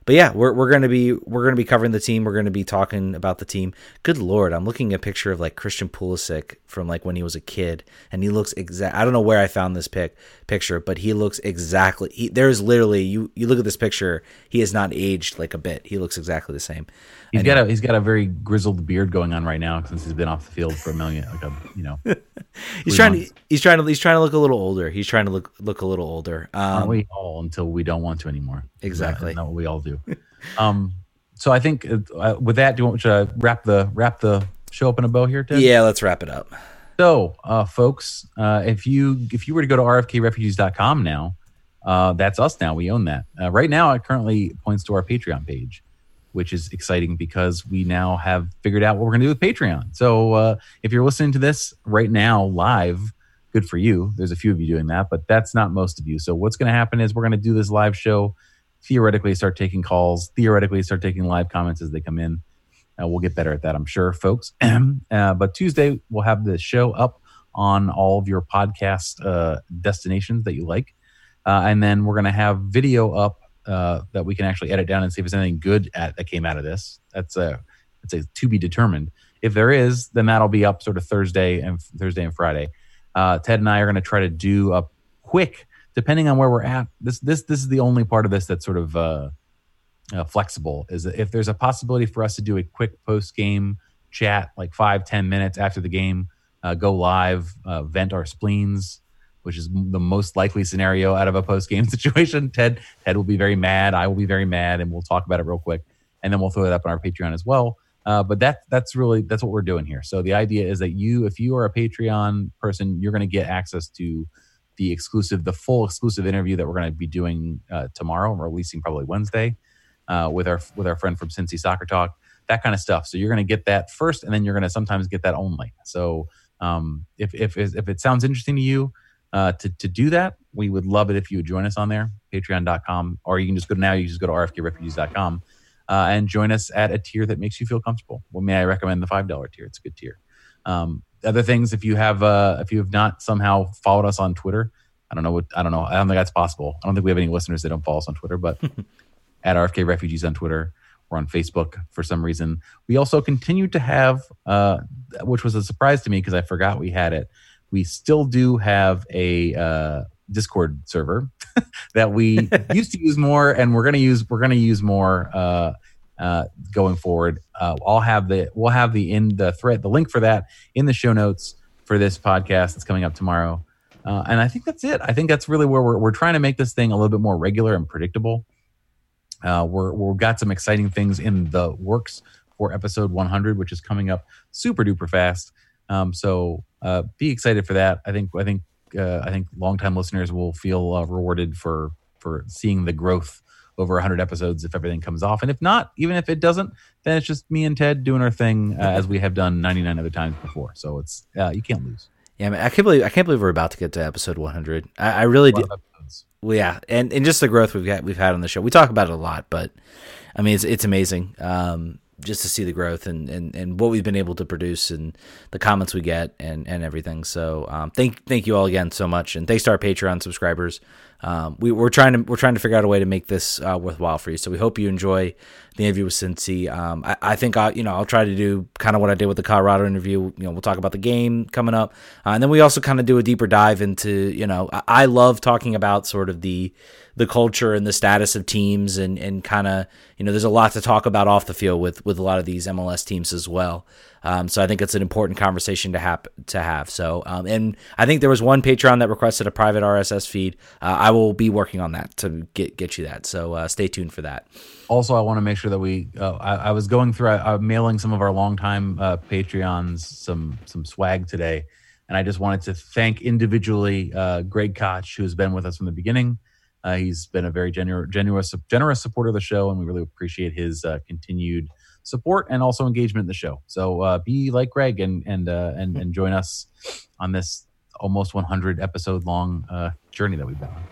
but yeah, we're we're gonna be we're gonna be covering the team. We're gonna be talking about the team. Good lord, I'm looking at a picture of like Christian Pulisic from like when he was a kid, and he looks exact. I don't know where I found this pic picture, but he looks exactly. He, there's literally you you look at this picture, he has not aged like a bit. He looks exactly the same. He's And- got a he's got a very grizzled beard going on right now since he's been off the field for a million like a you know. *laughs* He's trying months. to he's trying to he's trying to look a little older. He's trying to look look a little older. Aren't Um, we all until we don't want to anymore? Exactly. That what we all do. *laughs* um, so I think uh, with that, do you want to wrap the wrap the show up in a bow here, Ted? yeah, let's wrap it up. So, uh, folks, uh, if you if you were to go to rfkrefugees.com now, uh, that's us now. We own that. Uh, right now, it currently points to our Patreon page, which is exciting because we now have figured out what we're going to do with Patreon. So, uh, if you're listening to this right now live, good for you. There's a few of you doing that, but that's not most of you. So, what's going to happen is we're going to do this live show. Theoretically, start taking calls. Theoretically, start taking live comments as they come in. Uh, we'll get better at that, I'm sure, folks. *clears throat* uh, but Tuesday, we'll have the show up on all of your podcast uh, destinations that you like. Uh, and then we're going to have video up uh, that we can actually edit down and see if there's anything good at, that came out of this. That's a, that's a to be determined. If there is, then that'll be up sort of Thursday and Thursday and Friday. Uh, Ted and I are going to try to do a quick, depending on where we're at. This this this is the only part of this that's sort of uh, uh, flexible. Is if there's a possibility for us to do a quick post game chat, like five ten minutes after the game, uh, go live, uh, vent our spleens, which is the most likely scenario out of a post game *laughs* situation. Ted Ted will be very mad. I will be very mad, and we'll talk about it real quick, and then we'll throw it up on our Patreon as well. Uh, but that that's really that's what we're doing here. So the idea is that you, if you are a Patreon person, you're going to get access to the exclusive, the full exclusive interview that we're going to be doing uh, tomorrow. Releasing probably Wednesday uh, with our with our friend from Cincy Soccer Talk, that kind of stuff. So you're going to get that first, and then you're going to sometimes get that only. So um, if if if it sounds interesting to you, uh, to to do that. We would love it if you would join us on there, Patreon.com, or you can just go to now. You just go to RFKRefugees.com uh, and join us at a tier that makes you feel comfortable. Well, may I recommend the five dollar tier? It's a good tier. Um, other things, if you have uh, if you have not somehow followed us on Twitter, I don't know what I don't know. I don't think that's possible. I don't think we have any listeners that don't follow us on Twitter, but *laughs* at RFK Refugees on Twitter. We're on Facebook for some reason. We also continue to have, uh, which was a surprise to me because I forgot we had it. We still do have a uh, Discord server *laughs* that we *laughs* used to use more, and we're gonna use we're gonna use more uh, uh, going forward. Uh, I'll have the we'll have the in the thread the link for that in the show notes for this podcast that's coming up tomorrow. Uh, and I think that's it. I think that's really where we're we're trying to make this thing a little bit more regular and predictable. Uh, we're we've got some exciting things in the works for episode 100, which is coming up super duper fast. Um, so uh, be excited for that. I think I think uh, I think longtime listeners will feel uh, rewarded for for seeing the growth over 100 episodes if everything comes off, and if not, even if it doesn't, then it's just me and Ted doing our thing uh, as we have done 99 other times before. So it's uh, you can't lose. Yeah, man, I can't believe I can't believe we're about to get to episode 100. I, I really do. Well, yeah, and and just the growth we've got we've had on the show. We talk about it a lot, but I mean, it's it's amazing. Um, just to see the growth and, and, and what we've been able to produce and the comments we get and, and everything. So um, thank thank you all again so much, and thanks to our Patreon subscribers. Um, we, are trying to we're trying to figure out a way to make this uh, worthwhile for you. So we hope you enjoy the interview with Cincy. Um, I, I, think I you know I'll try to do kind of what I did with the Colorado interview. You know we'll talk about the game coming up, uh, and then we also kind of do a deeper dive into you know I, I love talking about sort of the the culture and the status of teams and, and kind of you know there's a lot to talk about off the field with with a lot of these MLS teams as well. Um, so I think it's an important conversation to have to have. So um, and I think there was one Patreon that requested a private RSS feed. Uh, I will be working on that to get get you that. So uh, stay tuned for that. Also, I want to make sure that we. Uh, I, I, was going through. Am mailing some of our longtime uh, Patreons some some swag today, and I just wanted to thank individually uh, Greg Koch, who has been with us from the beginning. Uh, he's been a very generous, generous, generous supporter of the show, and we really appreciate his uh, continued support and also engagement in the show. So uh, be like Greg and and uh, and and join us on this almost 100 episode long uh, journey that we've been on.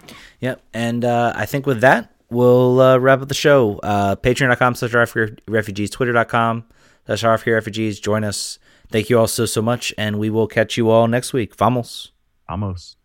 Yep, and uh, I think with that we'll wrap up the show. Patreon.com slash refugees, Twitter.com slash refugees. Join us. Thank you all so so much, and we will catch you all next week. Vamos. Vamos.